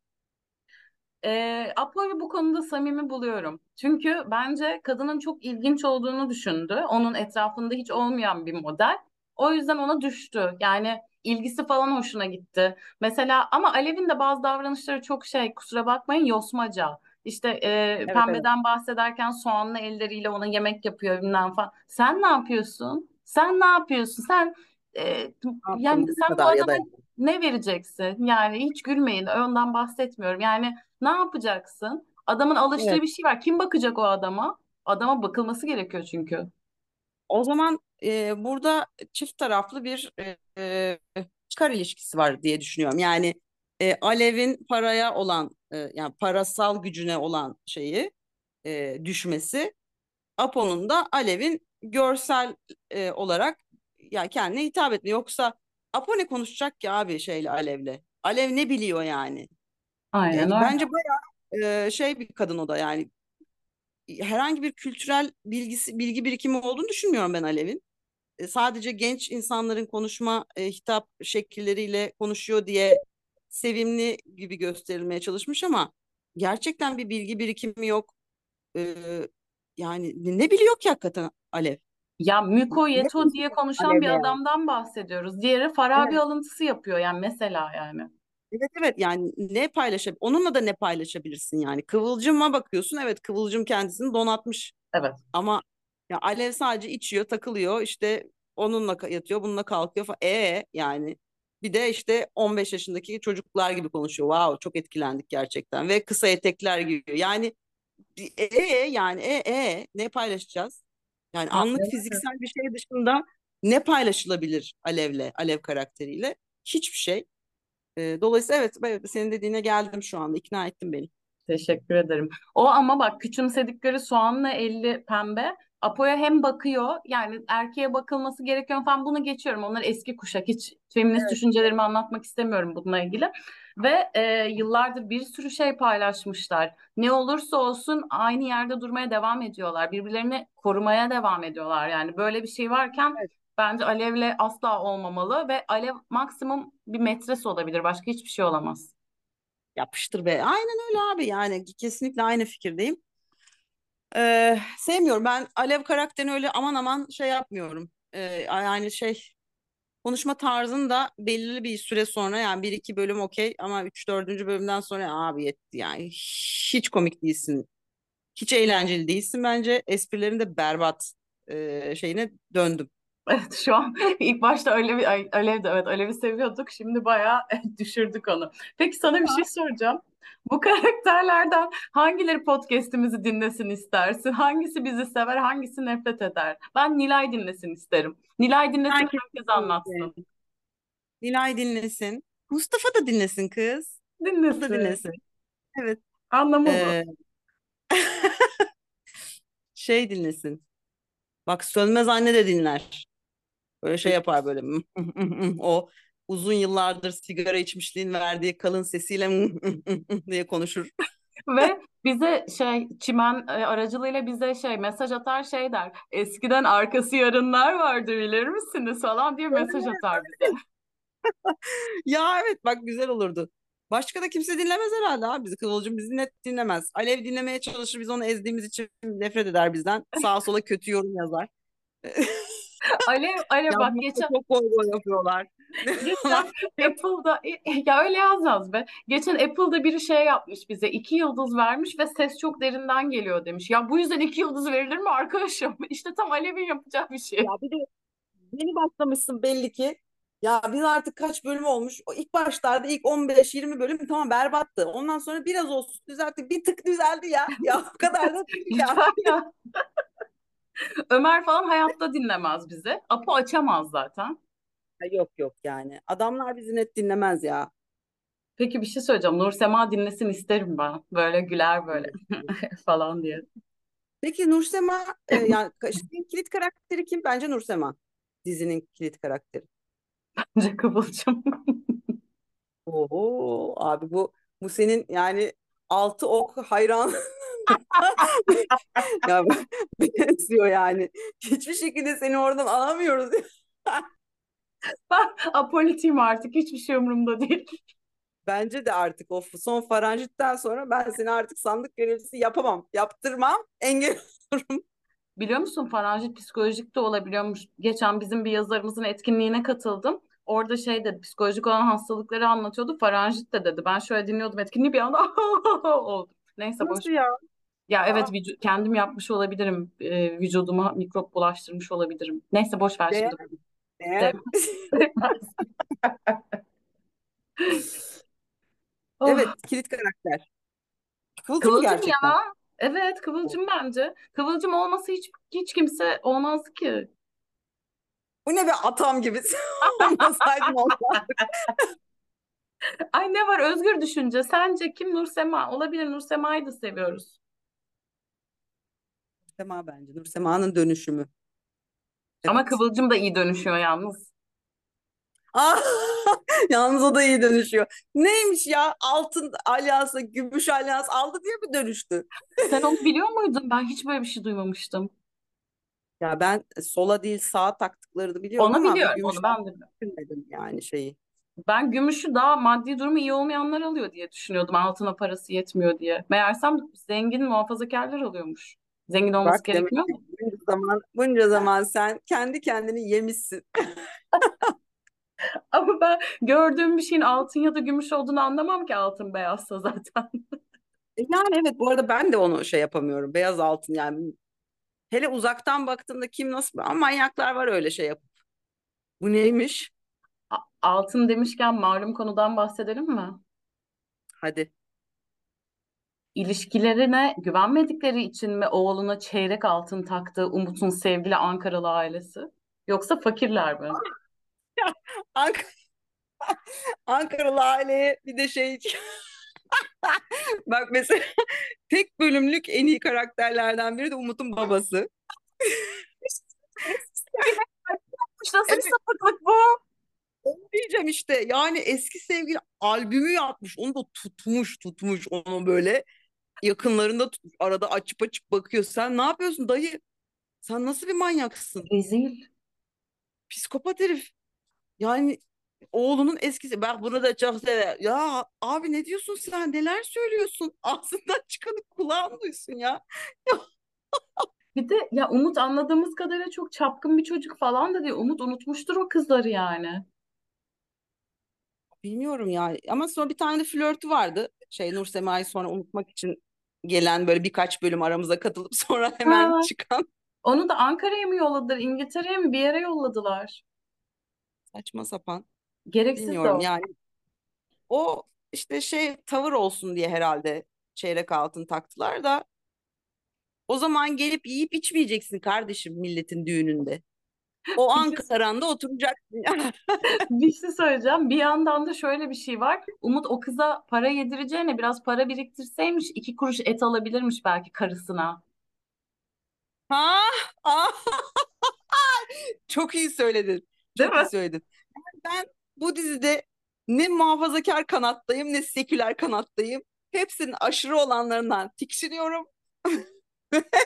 E, Apo'yu bu konuda samimi buluyorum. Çünkü bence kadının çok ilginç olduğunu düşündü. Onun etrafında hiç olmayan bir model. O yüzden ona düştü. Yani ilgisi falan hoşuna gitti. Mesela ama Alev'in de bazı davranışları çok şey, kusura bakmayın, yosmaca. İşte e, Evet evet. pembeden bahsederken soğanlı elleriyle ona yemek yapıyor bilmem falan. Sen ne yapıyorsun? Sen ne yapıyorsun? Sen e, yani sen bu adama ne vereceksin? Yani hiç gülmeyin, ondan bahsetmiyorum. Yani ne yapacaksın? Adamın alıştığı evet. bir şey var. Kim bakacak o adama? Adama bakılması gerekiyor çünkü. O zaman e, burada çift taraflı bir e, çıkar ilişkisi var diye düşünüyorum. Yani e, Alev'in paraya olan e, yani parasal gücüne olan şeyi e, düşmesi Apo'nun da Alev'in görsel e, olarak ya kendine hitap etme. Yoksa Apo ne konuşacak ki abi şeyle Alev'le? Alev ne biliyor yani? Aynen E, öyle. bence bayağı e, şey bir kadın o da yani herhangi bir kültürel bilgisi bilgi birikimi olduğunu düşünmüyorum ben Alev'in. E, sadece genç insanların konuşma e, hitap şekilleriyle konuşuyor diye sevimli gibi gösterilmeye çalışmış ama gerçekten bir bilgi birikimi yok. Ee, yani ne biliyor ki hakikaten Alev? Ya Müko Yeto diye konuşan bir adamdan bahsediyoruz. Diğeri Farabi Evet. alıntısı yapıyor yani mesela yani. Evet evet yani ne paylaşabilir? Onunla da ne paylaşabilirsin yani? Kıvılcıma bakıyorsun. Evet Kıvılcım kendisini donatmış. Evet. Ama ya Alev sadece içiyor, takılıyor. işte onunla yatıyor, bununla kalkıyor falan. E yani bir de işte 15 yaşındaki çocuklar gibi konuşuyor. Wow çok etkilendik gerçekten. Ve kısa etekler giyiyor. Yani bir- e yani e e ne paylaşacağız? Yani anlık Aynen. fiziksel bir şey dışında ne paylaşılabilir Alev'le, Alev karakteriyle? Hiçbir şey. Dolayısıyla evet, evet senin dediğine geldim şu anda. İkna ettin beni. Teşekkür ederim. O ama bak küçümsedikleri soğanla elli pembe. Apo'ya hem bakıyor yani erkeğe bakılması gerekiyor falan bunu geçiyorum. Onlar eski kuşak. Hiç feminist Evet. düşüncelerimi anlatmak istemiyorum bununla ilgili. Ve e, yıllardır bir sürü şey paylaşmışlar. Ne olursa olsun aynı yerde durmaya devam ediyorlar. Birbirlerini korumaya devam ediyorlar. Yani böyle bir şey varken Evet. bence Alev'le asla olmamalı ve Alev maksimum bir metresi olabilir. Başka hiçbir şey olamaz. Yapıştır be. Aynen öyle abi yani kesinlikle aynı fikirdeyim. Ee, sevmiyorum ben Alev karakterini öyle aman aman şey yapmıyorum. Ee, yani şey konuşma tarzını da belirli bir süre sonra yani bir iki bölüm okey ama üç dördüncü bölümden sonra abi yetti yani hiç komik değilsin. Hiç eğlenceli değilsin bence. Esprilerin de berbat e, şeyine döndüm. Evet şu an ilk başta Alev'i, ay, Alev de evet Alev'i seviyorduk. Şimdi bayağı düşürdük onu. Peki sana bir şey soracağım. Bu karakterlerden hangileri podcast'imizi dinlesin istersin? Hangisi bizi sever, hangisi nefret eder? Ben Nilay dinlesin isterim. Nilay dinlesin, Herkes herkes anlatsın. Nilay dinlesin. Mustafa da dinlesin kız. O da Dinlesin. dinlesin. Evet. Anlamı. Ee, şey dinlesin. Bak Sönmez Anne de dinler. Böyle şey yapar böyle. o uzun yıllardır sigara içmişliğin verdiği kalın sesiyle diye konuşur. Ve bize şey çimen e, aracılığıyla bize şey mesaj atar şey der. Eskiden arkası yarınlar vardı bilir misiniz falan diye mesaj atar bize. Ya evet bak güzel olurdu. Başka da kimse dinlemez herhalde abi bizi. Kıvılcım bizi net dinlemez. Alev dinlemeye çalışır. Biz onu ezdiğimiz için nefret eder bizden. Sağa sola kötü yorum yazar. Alev, Alev bak geçen çok boy boy yapıyorlar. Geçen Apple'da ya öyle yazmaz be. Geçen Apple'da biri şey yapmış bize iki yıldız vermiş ve ses çok derinden geliyor demiş. Ya bu yüzden iki yıldız verilir mi arkadaşım? İşte tam Alev'in yapacağı bir şey. Ya bir de yeni başlamışsın belli ki. Ya biz artık kaç bölüm olmuş? O ilk başlarda ilk 15-20 bölüm tamam berbattı. Ondan sonra biraz olsun düzelttik. Bir tık düzeldi ya. Ya o kadar da değil ya. Ya. Ömer falan hayatta dinlemez bizi. Apo açamaz zaten. Yok yok yani. Adamlar bizi net dinlemez ya. Peki bir şey söyleyeceğim. Nur Sema dinlesin isterim ben. Böyle güler böyle falan diye. Peki Nursema e, yani şeyin kilit karakteri kim? Bence Nursema. Dizinin kilit karakteri. Bence Kıvılcım. Oo abi bu bu senin yani altı ok hayran ya benziyor yani. Hiçbir şekilde seni oradan alamıyoruz. Ben apolitiyim artık. Hiçbir şey umurumda değil. Bence de artık o son faranjitten sonra ben seni artık sandık görevlisi yapamam. Yaptırmam. Engel olurum. Biliyor musun faranjit psikolojik de olabiliyormuş. Geçen bizim bir yazarımızın etkinliğine katıldım. Orada şey dedi, psikolojik olan hastalıkları anlatıyordu. Faranjit de dedi. Ben şöyle dinliyordum etkinliği bir anda oldu. Neyse boş. Nasıl ya? Ya evet Aa, kendim yapmış olabilirim. Ee, vücuduma mikrop bulaştırmış olabilirim. Neyse boş ver şimdi. Sevmez. Oh. Evet kilit karakter. Kıvılcım Kıvılcım gerçekten. ya. Evet Kıvılcım bence. Kıvılcım olması hiç hiç kimse olmaz ki. Bu ne be atam gibi. Olmasaydın olmaz. Ay ne var özgür düşünce. Sence kim Nursema? Olabilir Nursema'yı da seviyoruz. Nursema bence. Nursema'nın dönüşümü. Ama Evet. Kıvılcım da iyi dönüşüyor yalnız. Yalnız o da iyi dönüşüyor. Neymiş ya? Altın alyansı, gümüş alyans aldı diye mi dönüştü? Sen onu biliyor muydun? Ben hiç böyle bir şey duymamıştım. Ya ben sola değil sağa taktıklarını biliyorum Onu ama biliyorum. gümüş Onu ben de biliyorum. düşünmedim yani şeyi. Ben gümüşü daha maddi durumu iyi olmayanlar alıyor diye düşünüyordum. Altına parası yetmiyor diye. Meğersem zengin muhafazakarlar alıyormuş. Zengin olması Bak ki mu? bunca zaman, bunca zaman sen kendi kendini yemişsin. Ama ben gördüğüm bir şeyin altın ya da gümüş olduğunu anlamam ki altın beyazsa zaten. E Yani evet bu arada ben de onu şey yapamıyorum. Beyaz altın yani. Hele uzaktan baktığımda kim nasıl ama manyaklar var öyle şey yapıp. Bu neymiş? Altın demişken malum konudan bahsedelim mi? Hadi. İlişkilerine güvenmedikleri için mi oğluna çeyrek altın taktı Umut'un sevgili Ankaralı ailesi? Yoksa fakirler mi? Ank Ankaralı aileye bir de şey bak mesela tek bölümlük en iyi karakterlerden biri de Umut'un babası. Nasıl bir sapıklık bu? Onu diyeceğim işte yani eski sevgili albümü yapmış onu da tutmuş tutmuş onu böyle yakınlarında arada açıp açıp bakıyor. Sen ne yapıyorsun dayı? Sen nasıl bir manyaksın? Rezil. psikopat herif. Yani oğlunun eskisi. Ben bunu da çok severim. Ya abi ne diyorsun sen? Neler söylüyorsun? Ağzından çıkanı kulağın duysun ya. Bir de ya Umut anladığımız kadarıyla çok çapkın bir çocuk falan da diyor. Umut unutmuştur o kızları yani. bilmiyorum yani. Ama sonra bir tane de flörtü vardı. Şey Nur Sema'yı sonra unutmak için gelen böyle birkaç bölüm aramıza katılıp sonra hemen Ha, çıkan onu da Ankara'ya mı yolladılar, İngiltere'ye mi bir yere yolladılar. saçma sapan Gereksiz de bilmiyorum o. yani O işte şey tavır olsun diye herhalde çeyrek altın taktılar da o zaman gelip yiyip içmeyeceksin kardeşim milletin düğününde. O Bir şey, Ankara'nda oturacaksın. bir şey söyleyeceğim. Bir yandan da şöyle bir şey var. Umut o kıza para yedireceğine biraz para biriktirseymiş, iki kuruş et alabilirmiş belki karısına. Ha? Çok iyi söyledin. Değil Çok iyi mi? söyledin. Ben bu dizide ne muhafazakar kanattayım ne seküler kanattayım. Hepsinin aşırı olanlarından tiksiniyorum.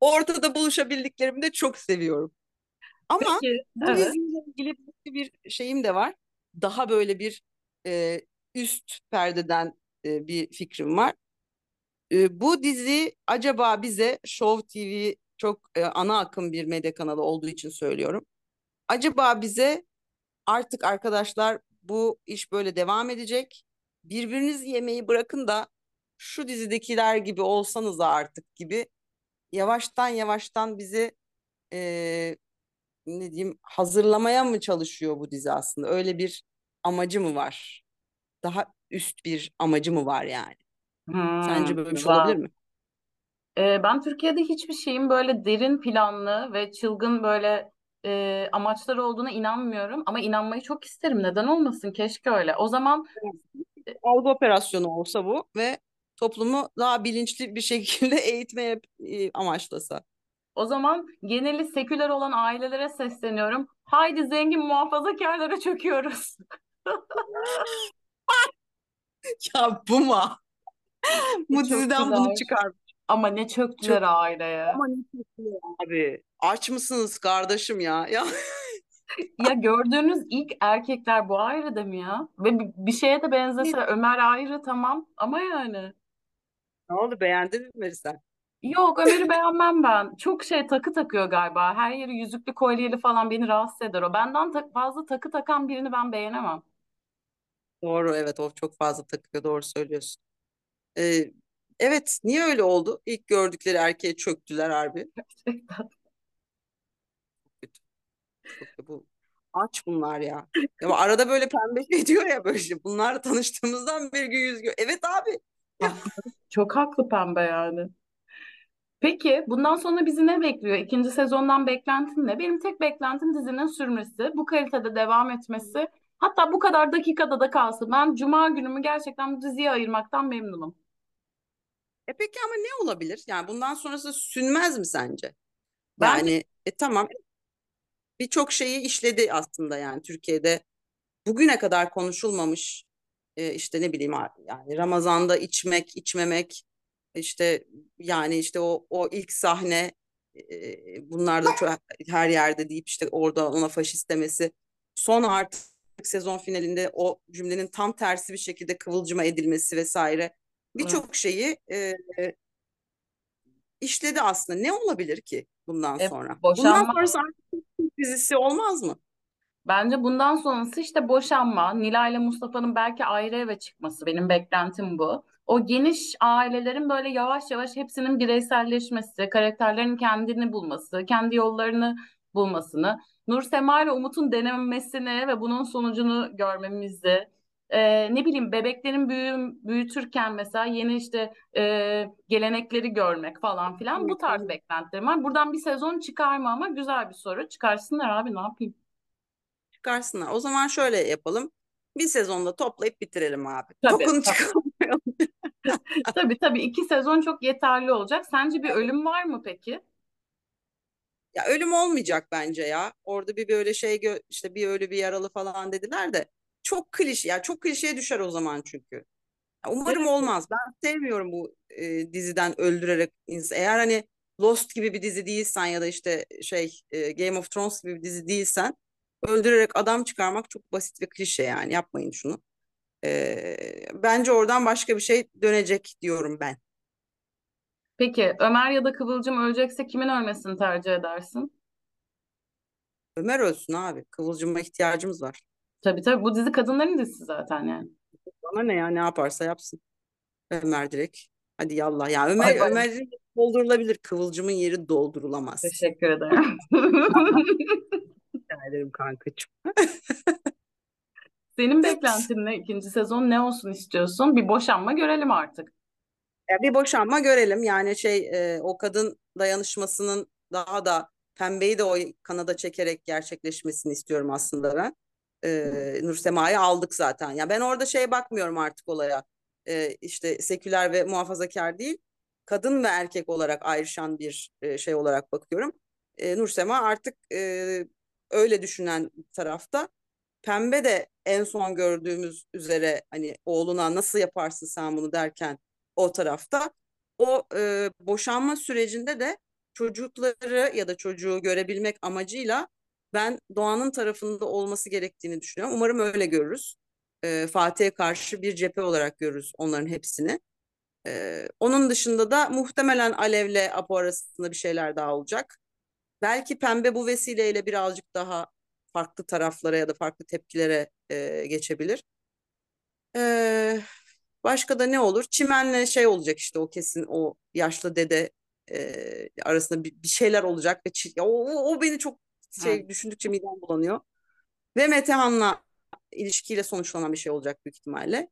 Ortada buluşabildiklerimi de çok seviyorum. Ama Peki, bu evet. diziyle ilgili bir şeyim de var. Daha böyle bir e, üst perdeden e, bir fikrim var. E, bu dizi acaba bize Show TV çok e, ana akım bir medya kanalı olduğu için söylüyorum. Acaba bize artık arkadaşlar bu iş böyle devam edecek. Birbirinizi yemeyi bırakın da şu dizidekiler gibi olsanız artık gibi yavaştan yavaştan bizi e, ne diyeyim hazırlamaya mı çalışıyor bu dizi aslında? Öyle bir amacı mı var? Daha üst bir amacı mı var yani? Hmm, Sence böyle bir şey olabilir mi? Ee, ben Türkiye'de hiçbir şeyin böyle derin planlı ve çılgın böyle e, amaçları olduğuna inanmıyorum. Ama inanmayı çok isterim. Neden olmasın? Keşke öyle. O zaman Algı operasyonu olsa bu ve toplumu daha bilinçli bir şekilde eğitmeye e, amaçlasa. O zaman geneli seküler olan ailelere sesleniyorum. Haydi zengin muhafazakarlara çöküyoruz. Ya bu mu? Bu diziden bunu çöktüler. çıkar. Ama ne Çok çöktüler aileye. ama ne çekiyor abi. Aç mısınız kardeşim ya? Ya Ya gördüğünüz ilk erkekler bu ayrıda mı ya? Ve bir, şeye de benzese Ömer ayrı tamam ama yani. ne oldu beğendin mi sen? Yok Ömer'i beğenmem ben. Çok şey takı takıyor galiba. Her yeri yüzüklü kolyeli falan beni rahatsız eder o. Benden ta- fazla takı takan birini ben beğenemem. Doğru evet o çok fazla takıyor doğru söylüyorsun. Ee, evet niye öyle oldu? İlk gördükleri erkeğe çöktüler harbi. Gerçekten. Kötü. Çok da bu aç bunlar ya. Ya arada böyle pembe şey diyor ya böyle şey. Bunlarla tanıştığımızdan beri gün yüz gö- Evet abi. Ya, Haklı. Çok haklı pembe yani. Peki bundan sonra bizi ne bekliyor? İkinci sezondan beklentin ne? Benim tek beklentim dizinin sürmesi, bu kalitede devam etmesi. Hatta bu kadar dakikada da kalsın. Ben Cuma günümü gerçekten bu diziye ayırmaktan memnunum. e peki ama ne olabilir? Yani bundan sonrası sünmez mi sence? Bence Yani e tamam birçok şeyi işledi aslında yani Türkiye'de bugüne kadar konuşulmamış e, işte ne bileyim yani Ramazan'da içmek, içmemek işte yani işte o o ilk sahne e, bunlar da çok her yerde deyip işte orada ona faşist demesi son artık sezon finalinde o cümlenin tam tersi bir şekilde kıvılcıma edilmesi vesaire birçok şeyi e, işledi aslında. Ne olabilir ki bundan E, sonra? Bundan boşanma sonrası artık dizisi olmaz mı? bence bundan sonrası işte boşanma, Nilay ile Mustafa'nın belki ayrı eve çıkması benim beklentim bu. O geniş ailelerin böyle yavaş yavaş hepsinin bireyselleşmesi, karakterlerin kendini bulması, kendi yollarını bulmasını, Nur Sema ile Umut'un denemesini ve bunun sonucunu görmemizi, e, ne bileyim bebeklerin büyü, büyütürken mesela yeni işte e, gelenekleri görmek falan filan bu tarz beklentilerim var. Buradan bir sezon çıkar mı ama güzel bir soru. Çıkarsınlar abi ne yapayım? Çıkarsınlar. O zaman şöyle yapalım. Bir sezonda toplayıp bitirelim abi. Tabii, Tokunu tabii. çıkarmayalım. Tabii tabii iki sezon çok yeterli olacak. Sence bir ölüm var mı peki? Ya ölüm olmayacak bence ya. Orada bir böyle şey işte bir ölü bir yaralı falan dediler de çok klişe ya çok klişeye düşer o zaman çünkü. Ya umarım Evet. olmaz. Ben sevmiyorum bu e, diziden öldürerek ins- eğer hani Lost gibi bir dizi değilsen ya da işte şey e, Game of Thrones gibi bir dizi değilsen öldürerek adam çıkarmak çok basit ve klişe yani yapmayın şunu. E, bence oradan başka bir şey dönecek diyorum ben. Peki Ömer ya da Kıvılcım ölecekse kimin ölmesini tercih edersin? Ömer ölsün abi. Kıvılcıma ihtiyacımız var. Tabii tabii bu dizi kadınların dizisi zaten yani. Bana ne ya ne yaparsa yapsın. Ömer direkt. Hadi yallah. Ya Ömer Ay yeri doldurulabilir. Kıvılcımın yeri doldurulamaz. teşekkür ederim. Ederim kankacığım. Senin beklentin ne? İkinci sezon ne olsun istiyorsun? Bir boşanma görelim artık. Ya bir boşanma görelim. Yani şey e, o kadın dayanışmasının daha da pembeyi de o kanada çekerek gerçekleşmesini istiyorum aslında ben. E, Nursema'yı aldık zaten. Ya ben orada şey bakmıyorum artık olaya. E, işte seküler ve muhafazakar değil. Kadın ve erkek olarak ayrışan bir e, şey olarak bakıyorum. E, Nursema artık e, öyle düşünen tarafta. Pembe de en son gördüğümüz üzere hani oğluna nasıl yaparsın sen bunu derken o tarafta. O e, boşanma sürecinde de çocukları ya da çocuğu görebilmek amacıyla ben Doğan'ın tarafında olması gerektiğini düşünüyorum. Umarım öyle görürüz. E, Fatih'e karşı bir cephe olarak görürüz onların hepsini. E, onun dışında da muhtemelen Alev'le Apo arasında bir şeyler daha olacak. Belki Pembe bu vesileyle birazcık daha farklı taraflara ya da farklı tepkilere e, geçebilir. E, başka da ne olur? Çimen'le şey olacak işte o kesin o yaşlı dede e, arasında bir, bir şeyler olacak ve çi- o, o, beni çok şey düşündükçe midem bulanıyor. Ve Metehan'la ilişkiyle sonuçlanan bir şey olacak büyük ihtimalle.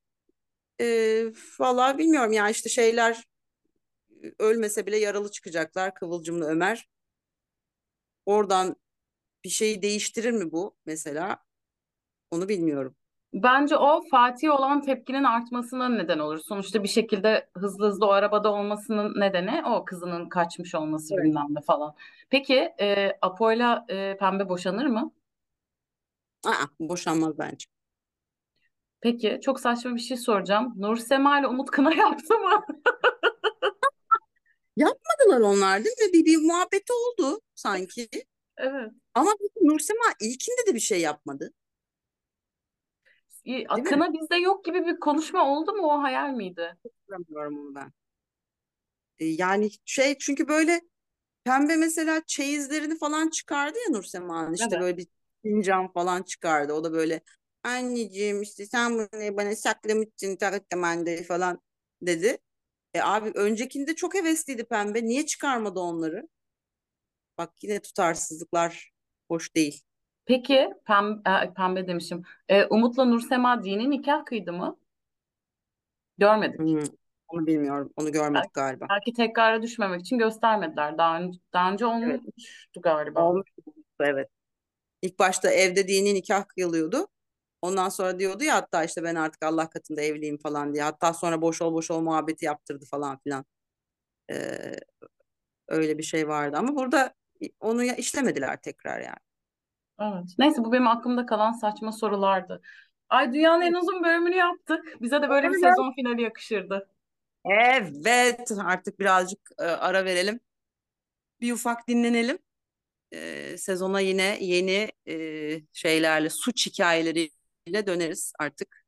E, vallahi bilmiyorum ya işte şeyler ölmese bile yaralı çıkacaklar Kıvılcım'la Ömer. Oradan bir şeyi değiştirir mi bu mesela? Onu bilmiyorum. Bence o Fatih'e olan tepkinin artmasına neden olur. Sonuçta bir şekilde hızlı hızlı o arabada olmasının nedeni o kızının kaçmış olması Evet. bilmem ne falan. Peki e, Apo'yla e, Pembe boşanır mı? Aa, boşanmaz bence. Peki çok saçma bir şey soracağım. Nur Sema ile Umut Kına yaptı mı? Yapmadılar onlar değil mi? Bir, bir muhabbeti oldu sanki. Evet. Ama Nursema ilkinde de bir şey yapmadı. Değil mi? Kına bizde yok gibi bir konuşma oldu mu? O hayal miydi? Hatırlamıyorum onu ben. E, yani şey çünkü böyle pembe mesela çeyizlerini falan çıkardı ya Nursema'nın işte Evet. böyle bir fincan falan çıkardı. O da böyle anneciğim işte sen bunu bana saklamışsın takımanda falan dedi. E abi öncekinde çok hevesliydi pembe. Niye çıkarmadı onları? Bak yine tutarsızlıklar hoş değil. Peki pem, e, Pembe demişim. E, Umut'la Nur Sema dini nikah kıydı mı? Görmedik. Hmm, onu bilmiyorum. Onu görmedik Belki, galiba. belki tekrara düşmemek için göstermediler. Daha önce, daha önce Evet. olmuştu galiba. Olmuş. Evet. İlk başta evde dini nikah kıyılıyordu. Ondan sonra diyordu ya hatta işte ben artık Allah katında evliyim falan diye. Hatta sonra boş ol boş ol muhabbeti yaptırdı falan filan. Ee, öyle bir şey vardı ama burada onu işlemediler tekrar yani. Evet. Neyse bu benim aklımda kalan saçma sorulardı. Ay dünyanın en uzun bölümünü yaptık. Bize de böyle bir sezon finali yakışırdı. Evet artık birazcık e, ara verelim. Bir ufak dinlenelim. Ee, sezona yine yeni e, şeylerle suç hikayeleriyle ile döneriz artık.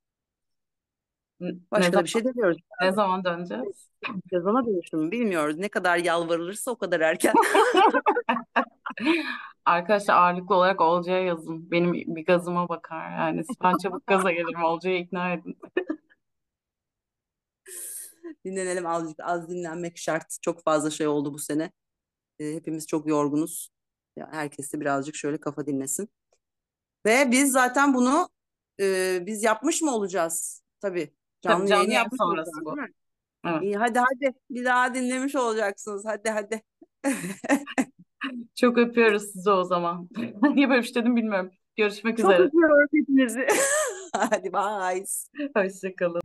Başka ne da zaman, bir şey demiyoruz. ne zaman döneceğiz? Sezona dönüşüm bilmiyoruz. Ne kadar yalvarılırsa o kadar erken. Arkadaşlar ağırlıklı olarak Olcay'a yazın. Benim bir gazıma bakar. Yani ben çabuk gaza gelirim. Olcay'ı ikna edin. Dinlenelim azıcık. Az dinlenmek şart. Çok fazla şey oldu bu sene. Ee, hepimiz çok yorgunuz. Ya, herkes de birazcık şöyle kafa dinlesin. Ve biz zaten bunu e, biz yapmış mı olacağız? Tabii. Tabii Canlı canlı yayını yayın yapmış sonrası olacağız bu. değil mi? Evet. İyi hadi hadi. Bir daha dinlemiş olacaksınız. Hadi hadi. Çok öpüyoruz sizi o zaman. Niye böyle bir şey dedim bilmiyorum. Görüşmek Çok üzere. öpüyoruz hepinizi. Hadi bye. Hoşçakalın.